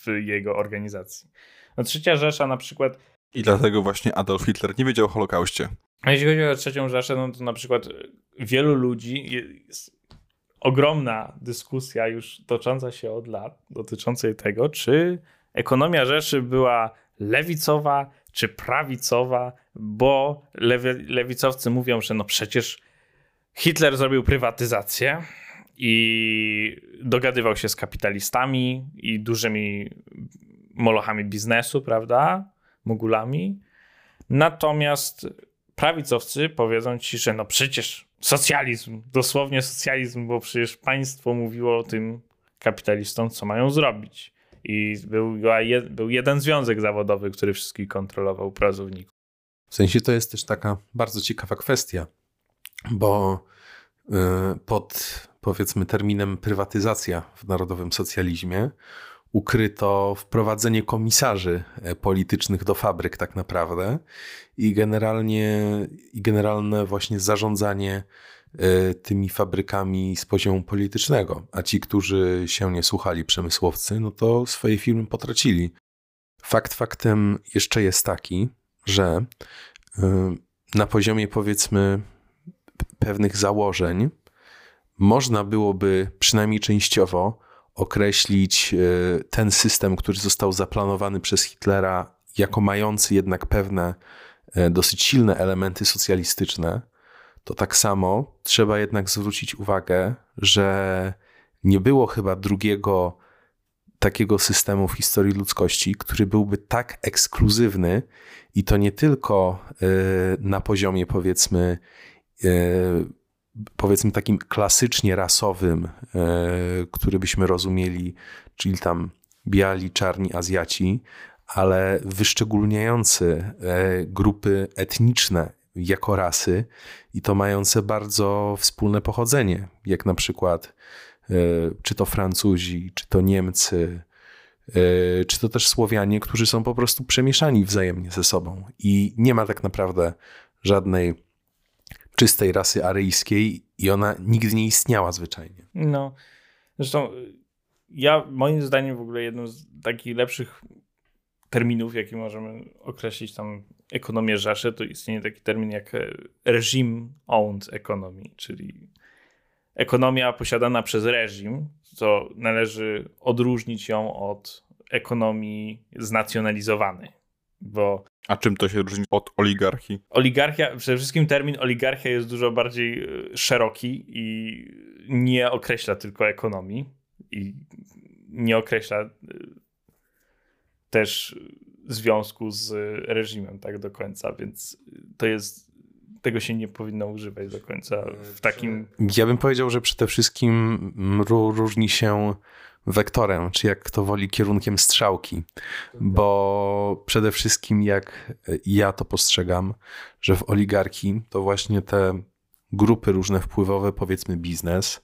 [SPEAKER 3] w jego organizacji. No, trzecia Rzesza na przykład.
[SPEAKER 2] I dlatego właśnie Adolf Hitler nie wiedział o Holokauście.
[SPEAKER 3] A jeśli chodzi o trzecią Rzeszę, no to na przykład wielu ludzi, jest ogromna dyskusja już tocząca się od lat dotyczącej tego, czy ekonomia Rzeszy była lewicowa czy prawicowa, bo lewi lewicowcy mówią, że no przecież Hitler zrobił prywatyzację i dogadywał się z kapitalistami i dużymi molochami biznesu, prawda? Mogulami. Natomiast prawicowcy powiedzą ci, że no przecież socjalizm, dosłownie socjalizm, bo przecież państwo mówiło o tym kapitalistom, co mają zrobić. I był, był jeden związek zawodowy, który wszystkich kontrolował pracowników.
[SPEAKER 4] W sensie to jest też taka bardzo ciekawa kwestia, bo y, pod powiedzmy terminem prywatyzacja w narodowym socjalizmie ukryto wprowadzenie komisarzy e, politycznych do fabryk tak naprawdę i generalnie i generalne właśnie zarządzanie e, tymi fabrykami z poziomu politycznego, a ci, którzy się nie słuchali przemysłowcy, no to swoje firmy potracili. Fakt faktem jeszcze jest taki, że e, na poziomie powiedzmy pewnych założeń można byłoby przynajmniej częściowo określić e, ten system, który został zaplanowany przez Hitlera, jako mający jednak pewne e, dosyć silne elementy socjalistyczne, to tak samo. Trzeba jednak zwrócić uwagę, że nie było chyba drugiego takiego systemu w historii ludzkości, który byłby tak ekskluzywny i to nie tylko e, na poziomie powiedzmy powiedzmy takim klasycznie rasowym, e, który byśmy rozumieli, czyli tam biali, czarni Azjaci, ale wyszczególniający grupy etniczne jako rasy i to mające bardzo wspólne pochodzenie, jak na przykład e, czy to Francuzi, czy to Niemcy, czy to też Słowianie, którzy są po prostu przemieszani wzajemnie ze sobą i nie ma tak naprawdę żadnej czystej rasy aryjskiej i ona nigdy nie istniała zwyczajnie.
[SPEAKER 3] No, zresztą ja moim zdaniem w ogóle jedną z takich lepszych terminów, jaki możemy określić tam ekonomię Rzeszy, to istnieje taki termin jak reżim owned economy, czyli ekonomia posiadana przez reżim, co należy odróżnić ją od ekonomii znacjonalizowanej, bo
[SPEAKER 2] a czym to się różni od oligarchii?
[SPEAKER 3] Oligarchia, przede wszystkim termin oligarchia jest dużo bardziej e, szeroki i nie określa tylko ekonomii i nie określa e, też związku z reżimem tak do końca, więc to jest tego się nie powinno używać do końca w takim...
[SPEAKER 4] Ja bym powiedział, że przede wszystkim ró- różni się wektorem, czy jak kto woli kierunkiem strzałki, bo przede wszystkim jak ja to postrzegam, że w oligarchii to właśnie te grupy różne wpływowe, powiedzmy biznes,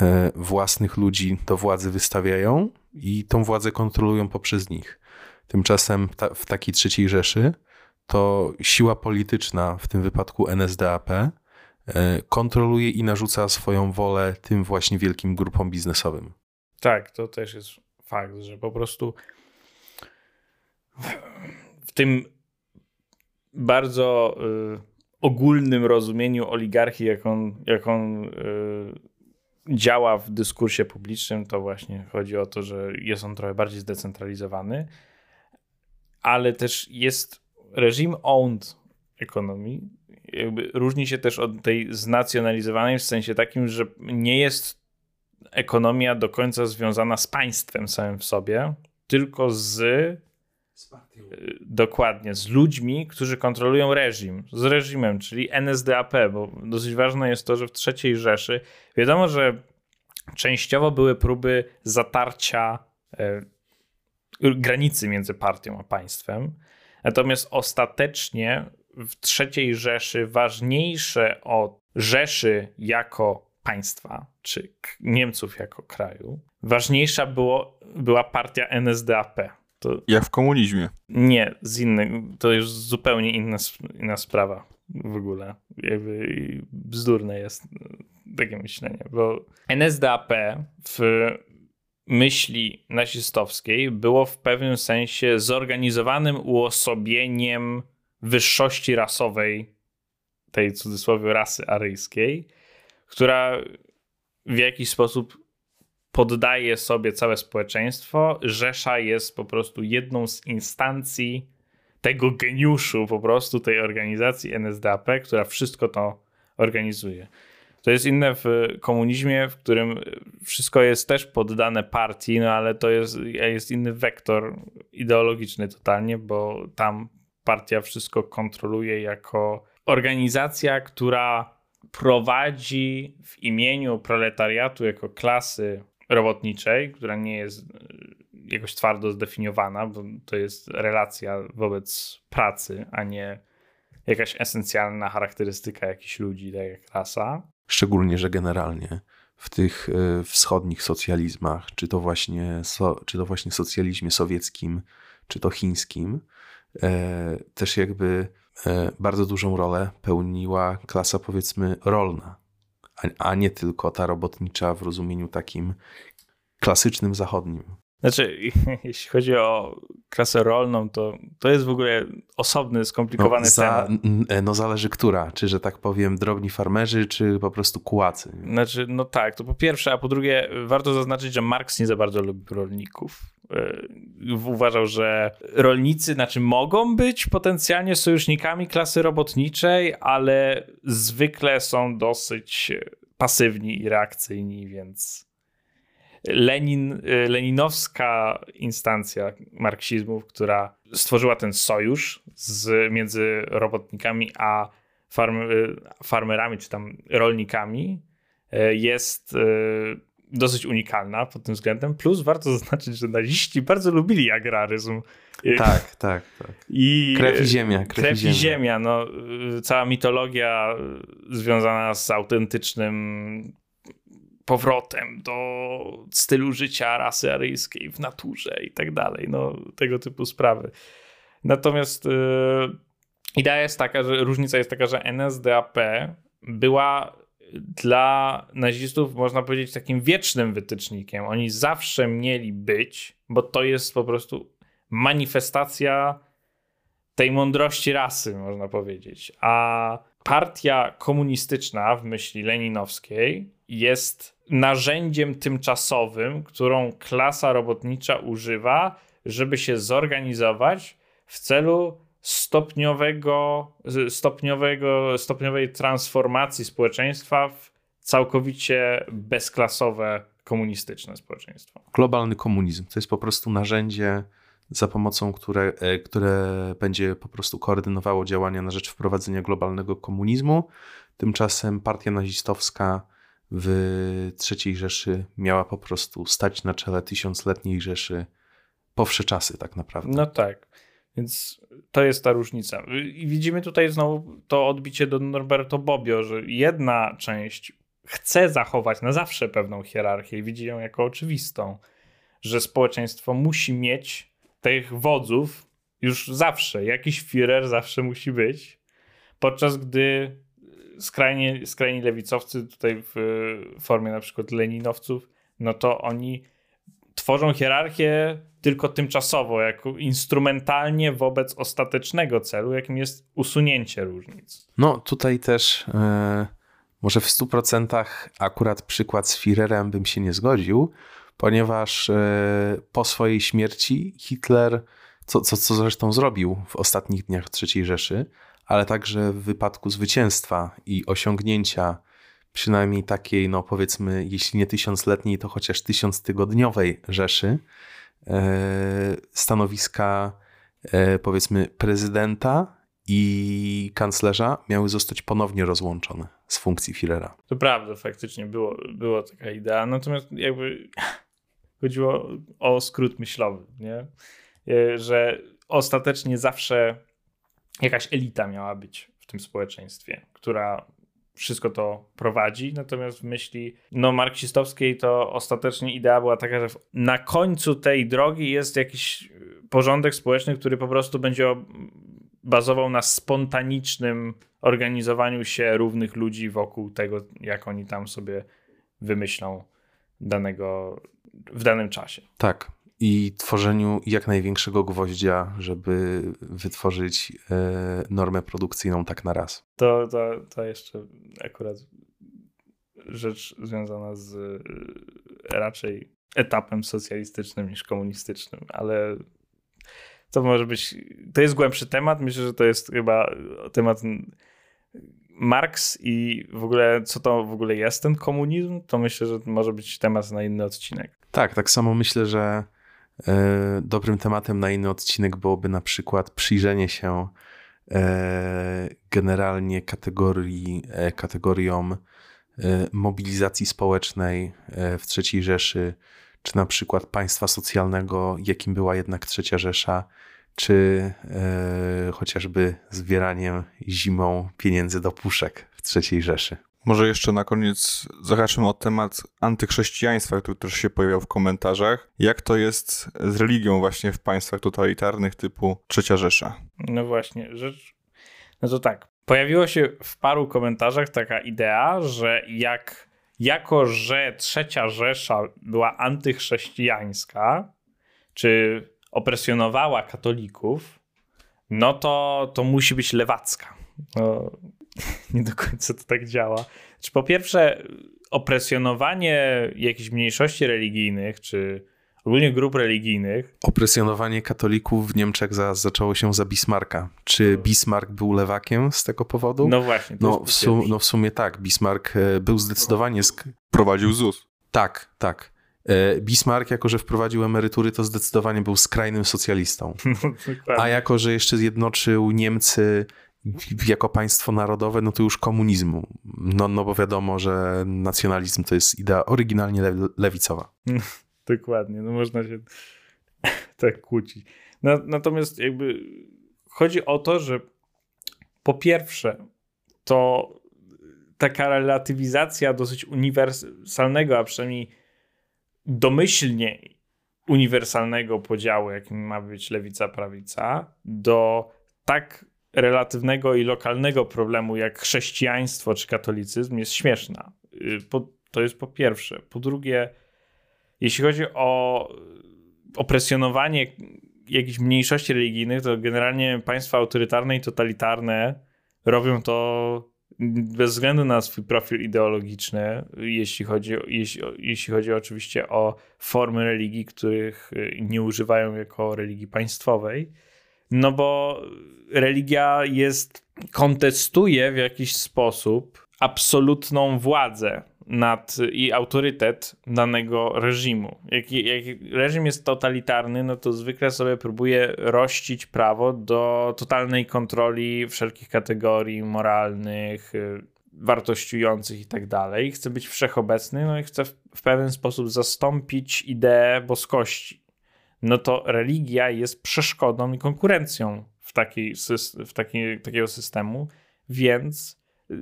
[SPEAKER 4] e, własnych ludzi do władzy wystawiają i tą władzę kontrolują poprzez nich. Tymczasem ta, w takiej trzeciej Rzeszy to siła polityczna, w tym wypadku NSDAP, e, kontroluje i narzuca swoją wolę tym właśnie wielkim grupom biznesowym.
[SPEAKER 3] Tak, to też jest fakt, że po prostu w tym bardzo y, ogólnym rozumieniu oligarchii, jak on, jak on y, działa w dyskursie publicznym, to właśnie chodzi o to, że jest on trochę bardziej zdecentralizowany, ale też jest reżim owned ekonomii. Jakby różni się też od tej znacjonalizowanej w sensie takim, że nie jest ekonomia do końca związana z państwem samym w sobie, tylko z dokładnie, z ludźmi, którzy kontrolują reżim, z reżimem, czyli NSDAP, bo dosyć ważne jest to, że w III Rzeszy wiadomo, że częściowo były próby zatarcia e, granicy między partią a państwem, natomiast ostatecznie w III Rzeszy ważniejsze od Rzeszy jako państwa, czy Niemców jako kraju, ważniejsza było, była partia NSDAP. To
[SPEAKER 2] Jak w komunizmie.
[SPEAKER 3] nie, z innych, to już zupełnie inna, inna sprawa w ogóle. Jakby bzdurne jest takie myślenie, bo NSDAP w myśli nazistowskiej było w pewnym sensie zorganizowanym uosobieniem wyższości rasowej, tej cudzysłowie rasy aryjskiej, która w jakiś sposób poddaje sobie całe społeczeństwo. Rzesza jest po prostu jedną z instancji tego geniuszu po prostu tej organizacji NSDAP, która wszystko to organizuje. To jest inne w komunizmie, w którym wszystko jest też poddane partii, no ale to jest, jest inny wektor ideologiczny totalnie, bo tam partia wszystko kontroluje jako organizacja, która prowadzi w imieniu proletariatu jako klasy robotniczej, która nie jest e, jakoś twardo zdefiniowana, bo to jest relacja wobec pracy, a nie jakaś esencjalna charakterystyka jakichś ludzi, tak jak rasa.
[SPEAKER 4] Szczególnie, że generalnie w tych y, wschodnich socjalizmach, czy to właśnie, so, czy to właśnie socjalizmie sowieckim, czy to chińskim, e, też jakby e, bardzo dużą rolę pełniła klasa powiedzmy rolna, a nie tylko ta robotnicza w rozumieniu takim klasycznym zachodnim.
[SPEAKER 3] Znaczy, jeśli chodzi o klasę rolną, to to jest w ogóle osobny, skomplikowany
[SPEAKER 4] no, za,
[SPEAKER 3] temat.
[SPEAKER 4] no zależy która, czy że tak powiem drobni farmerzy, czy po prostu kułacy.
[SPEAKER 3] Znaczy, no tak, to po pierwsze, a po drugie, warto zaznaczyć, że Marks nie za bardzo lubi rolników. Yy, Uważał, że rolnicy, znaczy mogą być potencjalnie sojusznikami klasy robotniczej, ale zwykle są dosyć pasywni i reakcyjni, więc Lenin, y, leninowska instancja marksizmu, która stworzyła ten sojusz z, między robotnikami a farm, y, farmerami, czy tam rolnikami, y, jest dosyć unikalna pod tym względem. Plus warto zaznaczyć, że naziści bardzo lubili agraryzm.
[SPEAKER 4] Tak, tak, tak.
[SPEAKER 3] I,
[SPEAKER 4] Krew i ziemia, krew,
[SPEAKER 3] Krew i ziemia, no, y, cała mitologia związana z autentycznym powrotem do stylu życia rasy aryjskiej w naturze i tak dalej, no tego typu sprawy. Natomiast y, idea jest taka, że różnica jest taka, że NSDAP była dla nazistów, można powiedzieć, takim wiecznym wytycznikiem. Oni zawsze mieli być, bo to jest po prostu manifestacja tej mądrości rasy, można powiedzieć. A partia komunistyczna w myśli leninowskiej jest narzędziem tymczasowym, którą klasa robotnicza używa, żeby się zorganizować w celu stopniowego, stopniowego, stopniowej transformacji społeczeństwa w całkowicie bezklasowe komunistyczne społeczeństwo.
[SPEAKER 4] Globalny komunizm to jest po prostu narzędzie za pomocą które, e, które będzie po prostu koordynowało działania na rzecz wprowadzenia globalnego komunizmu. Tymczasem partia nazistowska w III Rzeszy miała po prostu stać na czele tysiącletniej Rzeszy po wsze czasy tak naprawdę.
[SPEAKER 3] No tak. Więc to jest ta różnica. I widzimy tutaj znowu to odbicie do Norberto Bobbio, że jedna część chce zachować na zawsze pewną hierarchię i widzi ją jako oczywistą, że społeczeństwo musi mieć tych wodzów już zawsze. Jakiś Führer zawsze musi być. Podczas gdy skrajnie, skrajni lewicowcy tutaj w formie na przykład leninowców, no to oni tworzą hierarchię tylko tymczasowo, jako instrumentalnie wobec ostatecznego celu, jakim jest usunięcie różnic.
[SPEAKER 4] No tutaj też e, może w 100% akurat przykład z Führerem bym się nie zgodził, ponieważ e, po swojej śmierci Hitler, co, co, co zresztą zrobił w ostatnich dniach III Rzeszy, ale także w wypadku zwycięstwa i osiągnięcia przynajmniej takiej, no powiedzmy, jeśli nie tysiącletniej, to chociaż tysiąctygodniowej Rzeszy, e, stanowiska e, powiedzmy prezydenta i kanclerza miały zostać ponownie rozłączone z funkcji Führera.
[SPEAKER 3] To prawda, faktycznie było, było taka idea, natomiast jakby chodziło o skrót myślowy, nie? E, że ostatecznie zawsze jakaś elita miała być w tym społeczeństwie, która wszystko to prowadzi, natomiast w myśli no, marksistowskiej to ostatecznie idea była taka, że na końcu tej drogi jest jakiś porządek społeczny, który po prostu będzie bazował na spontanicznym organizowaniu się równych ludzi wokół tego, jak oni tam sobie wymyślą danego w danym czasie.
[SPEAKER 4] Tak i tworzeniu jak największego gwoździa, żeby wytworzyć e, normę produkcyjną tak na raz.
[SPEAKER 3] To, to, to jeszcze akurat rzecz związana z e, raczej etapem socjalistycznym niż komunistycznym, ale to może być, to jest głębszy temat. Myślę, że to jest chyba temat Marks i w ogóle co to w ogóle jest ten komunizm, to myślę, że może być temat na inny odcinek.
[SPEAKER 4] Tak, tak samo myślę, że dobrym tematem na inny odcinek byłoby na przykład przyjrzenie się e, generalnie kategorii, e, kategoriom mobilizacji społecznej w III Rzeszy, czy na przykład państwa socjalnego, jakim była jednak Trzecia Rzesza, czy chociażby zbieraniem zimą pieniędzy do puszek w III Rzeszy.
[SPEAKER 2] Może jeszcze na koniec zahaczymy o temat antychrześcijaństwa, który też się pojawiał w komentarzach. Jak to jest z religią właśnie w państwach totalitarnych typu Trzecia Rzesza?
[SPEAKER 3] No właśnie, rzecz... No to tak, pojawiło się w paru komentarzach taka idea, że jak jako, że Trzecia Rzesza była antychrześcijańska, czy opresjonowała katolików, no to, to musi być lewacka. No, nie do końca to tak działa. Znaczy, po pierwsze, opresjonowanie jakichś mniejszości religijnych, czy ogólnie grup religijnych.
[SPEAKER 4] Opresjonowanie katolików w Niemczech za, zaczęło się za Bismarcka. Czy Bismarck był lewakiem z tego powodu?
[SPEAKER 3] No właśnie.
[SPEAKER 4] No w, sum, no w sumie tak. Bismarck e, był zdecydowanie. Sk-
[SPEAKER 2] Prowadził ZUS.
[SPEAKER 4] Tak, tak. E, Bismarck, jako że wprowadził emerytury, to zdecydowanie był skrajnym socjalistą. No, A jako, że jeszcze zjednoczył Niemcy jako państwo narodowe, no to już komunizmu. No, no bo wiadomo, że nacjonalizm to jest idea oryginalnie le lewicowa.
[SPEAKER 3] Dokładnie, no można się tak kłócić. Natomiast jakby chodzi o to, że po pierwsze, to taka relatywizacja dosyć uniwersalnego, a przynajmniej domyślnie uniwersalnego podziału, jakim ma być lewica, prawica, do tak relatywnego i lokalnego problemu jak chrześcijaństwo czy katolicyzm jest śmieszna. Y, to jest po pierwsze. Po drugie, jeśli chodzi o opresjonowanie jakichś mniejszości religijnych, to generalnie państwa autorytarne i totalitarne robią to bez względu na swój profil ideologiczny, jeśli chodzi, jeśli, jeśli chodzi oczywiście o formy religii, których y, nie używają jako religii państwowej no bo religia jest, kontestuje w jakiś sposób absolutną władzę nad i autorytet danego reżimu. Jak, jak reżim jest totalitarny, no to zwykle sobie próbuje rościć prawo do totalnej kontroli wszelkich kategorii moralnych, y, wartościujących i tak dalej. Chce być wszechobecny, no i chce w, w pewien sposób zastąpić ideę boskości. No to religia jest przeszkodą i konkurencją w, takiej, w takiego systemu, więc y,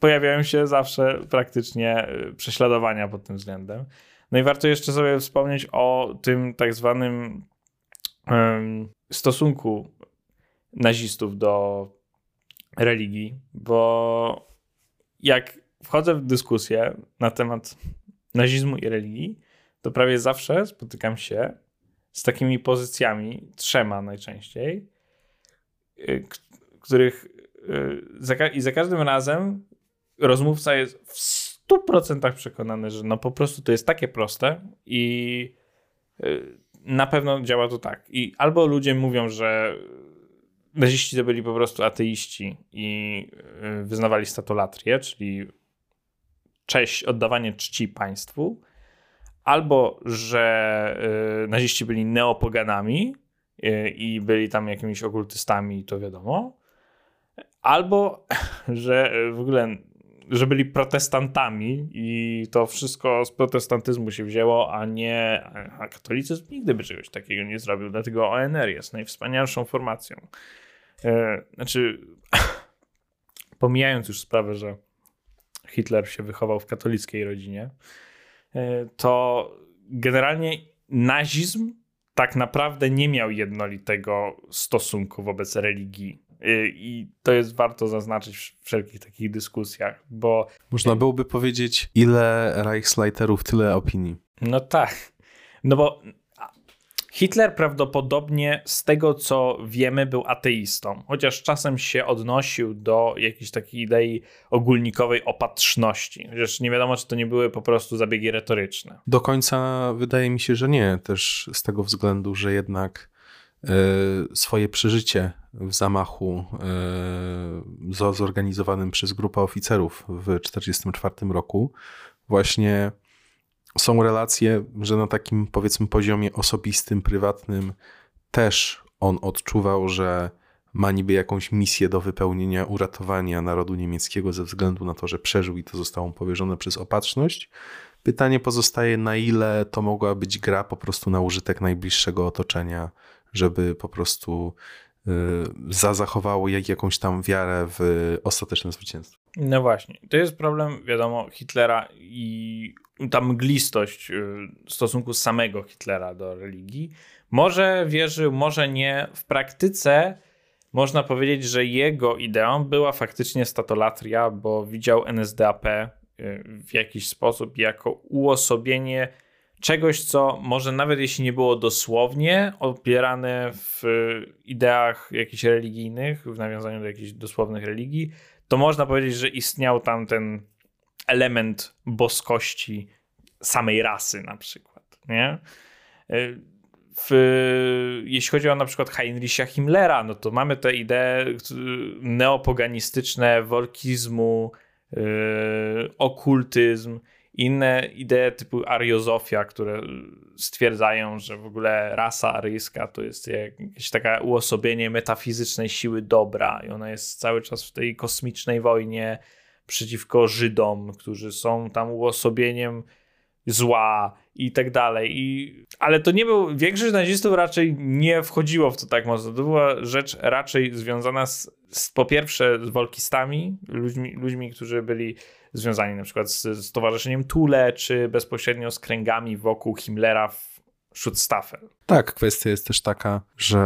[SPEAKER 3] pojawiają się zawsze praktycznie y, prześladowania pod tym względem. No i warto jeszcze sobie wspomnieć o tym tak zwanym stosunku nazistów do religii, bo jak wchodzę w dyskusję na temat nazizmu i religii, to prawie zawsze spotykam się z takimi pozycjami, trzema najczęściej, y, których y, i za każdym razem rozmówca jest w 100% przekonany, że no po prostu to jest takie proste i y, na pewno działa to tak. I albo ludzie mówią, że naziści to byli po prostu ateiści i wyznawali statolatrię, czyli cześć, oddawanie czci państwu, albo że y, naziści byli neopoganami i byli tam jakimiś okultystami, to wiadomo, albo że w ogóle że byli protestantami i to wszystko z protestantyzmu się wzięło, a nie a katolicyzm nigdy by czegoś takiego nie zrobił, dlatego ONR jest najwspanialszą formacją. Znaczy, pomijając już sprawę, że Hitler się wychował w katolickiej rodzinie, to generalnie nazizm tak naprawdę nie miał jednolitego stosunku wobec religii Y, I to jest warto zaznaczyć w wszelkich takich dyskusjach, bo.
[SPEAKER 4] Można byłoby powiedzieć, ile Reichsleiterów, tyle opinii.
[SPEAKER 3] No tak. No bo Hitler prawdopodobnie z tego co wiemy był ateistą, chociaż czasem się odnosił do jakiejś takiej idei ogólnikowej opatrzności. Chociaż nie wiadomo, czy to nie były po prostu zabiegi retoryczne.
[SPEAKER 4] Do końca wydaje mi się, że nie. Też z tego względu, że jednak E, swoje przeżycie w zamachu e, zorganizowanym przez grupę oficerów w 1944 roku. Właśnie są relacje, że na takim powiedzmy poziomie osobistym, prywatnym też on odczuwał, że ma niby jakąś misję do wypełnienia, uratowania narodu niemieckiego ze względu na to, że przeżył i to zostało mu powierzone przez opatrzność. Pytanie pozostaje, na ile to mogła być gra po prostu na użytek najbliższego otoczenia żeby po prostu y, zachowało jak jakąś tam wiarę w ostateczne zwycięstwo.
[SPEAKER 3] No właśnie. To jest problem, wiadomo, Hitlera i ta mglistość y, stosunku samego Hitlera do religii. Może wierzył, może nie. W praktyce można powiedzieć, że jego ideą była faktycznie statolatria, bo widział NSDAP y, w jakiś sposób jako uosobienie czegoś, co może nawet jeśli nie było dosłownie opierane w ideach jakichś religijnych, w nawiązaniu do jakichś dosłownych religii, to można powiedzieć, że istniał tam ten element boskości samej rasy na przykład, nie? W, jeśli chodzi o na przykład Heinricha Himmlera, no to mamy te idee neopoganistyczne, wolkizmu, yy, okultyzm, inne idee typu ariozofia, które stwierdzają, że w ogóle rasa aryjska to jest jakieś takie uosobienie metafizycznej siły dobra i ona jest cały czas w tej kosmicznej wojnie przeciwko Żydom, którzy są tam uosobieniem zła i tak dalej. I, ale to nie był, większość nazistów raczej nie wchodziło w to tak mocno. To była rzecz raczej związana z, z po pierwsze z wolkistami, ludźmi, ludźmi, którzy byli związani na przykład z Stowarzyszeniem Tule, czy bezpośrednio z kręgami wokół Himmlera w Schutzstaffel.
[SPEAKER 4] Tak, kwestia jest też taka, że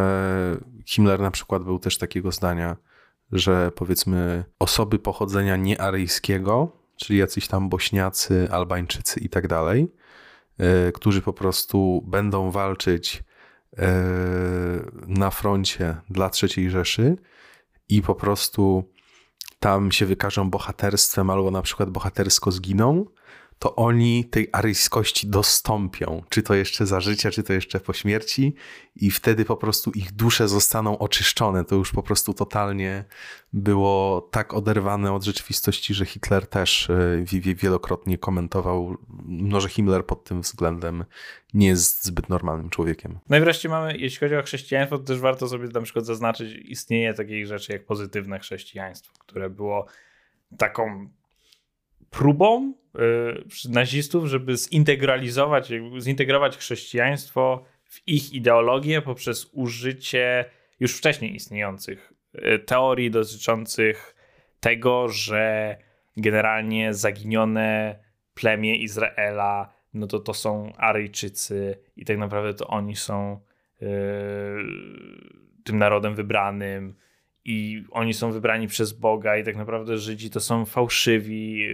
[SPEAKER 4] Himmler na przykład był też takiego zdania, że powiedzmy osoby pochodzenia niearyjskiego, czyli jacyś tam bośniacy, albańczycy i tak dalej, e, którzy po prostu będą walczyć e, na froncie dla III Rzeszy i po prostu tam się wykażą bohaterstwem albo na przykład bohatersko zginą, to oni tej aryjskości dostąpią. Czy to jeszcze za życia, czy to jeszcze po śmierci, i wtedy po prostu ich dusze zostaną oczyszczone. To już po prostu totalnie było tak oderwane od rzeczywistości, że Hitler też e, wielokrotnie komentował, no, że Himmler pod tym względem nie jest zbyt normalnym człowiekiem.
[SPEAKER 3] No i wreszcie mamy, jeśli chodzi o chrześcijaństwo, to też warto sobie na przykład zaznaczyć istnienie takich rzeczy jak pozytywne chrześcijaństwo, które było taką próbą y, nazistów, żeby zintegralizować, zintegrować chrześcijaństwo w ich ideologię poprzez użycie już wcześniej istniejących y, teorii dotyczących tego, że generalnie zaginione plemię Izraela, no to to są Aryjczycy i tak naprawdę to oni są yy, tym narodem wybranym i oni są wybrani przez Boga i tak naprawdę Żydzi to są fałszywi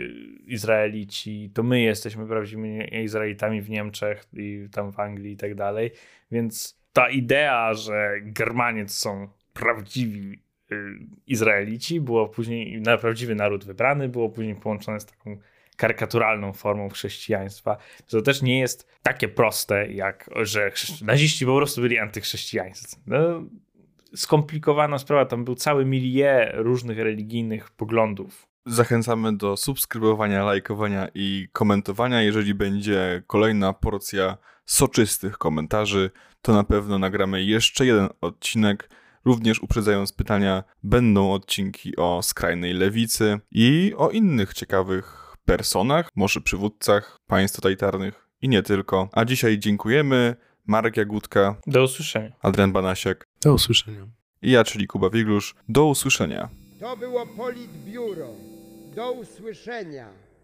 [SPEAKER 3] Izraelici, to my jesteśmy prawdziwymi Izraelitami w Niemczech i tam w Anglii i tak dalej, więc ta idea, że Germanie to są prawdziwi Izraelici, było później na prawdziwy naród wybrany, było później połączone z taką karykaturalną formą chrześcijaństwa. To też nie jest takie proste, jak że naziści po prostu byli antychrześcijańscy. No, skomplikowana sprawa, tam był cały milier różnych religijnych poglądów.
[SPEAKER 2] Zachęcamy do subskrybowania, lajkowania i komentowania. Jeżeli będzie kolejna porcja soczystych komentarzy, to na pewno nagramy jeszcze jeden odcinek. Również uprzedzając pytania, będą odcinki o skrajnej lewicy i o innych ciekawych personach, może przywódcach państw totalitarnych i nie tylko. A dzisiaj dziękujemy. Marek Jagódka.
[SPEAKER 3] Do usłyszenia.
[SPEAKER 2] Adrian Banasiak.
[SPEAKER 4] Do usłyszenia.
[SPEAKER 2] I ja, czyli Kuba Wiglusz. Do usłyszenia.
[SPEAKER 1] To było Politbiuro. Do usłyszenia.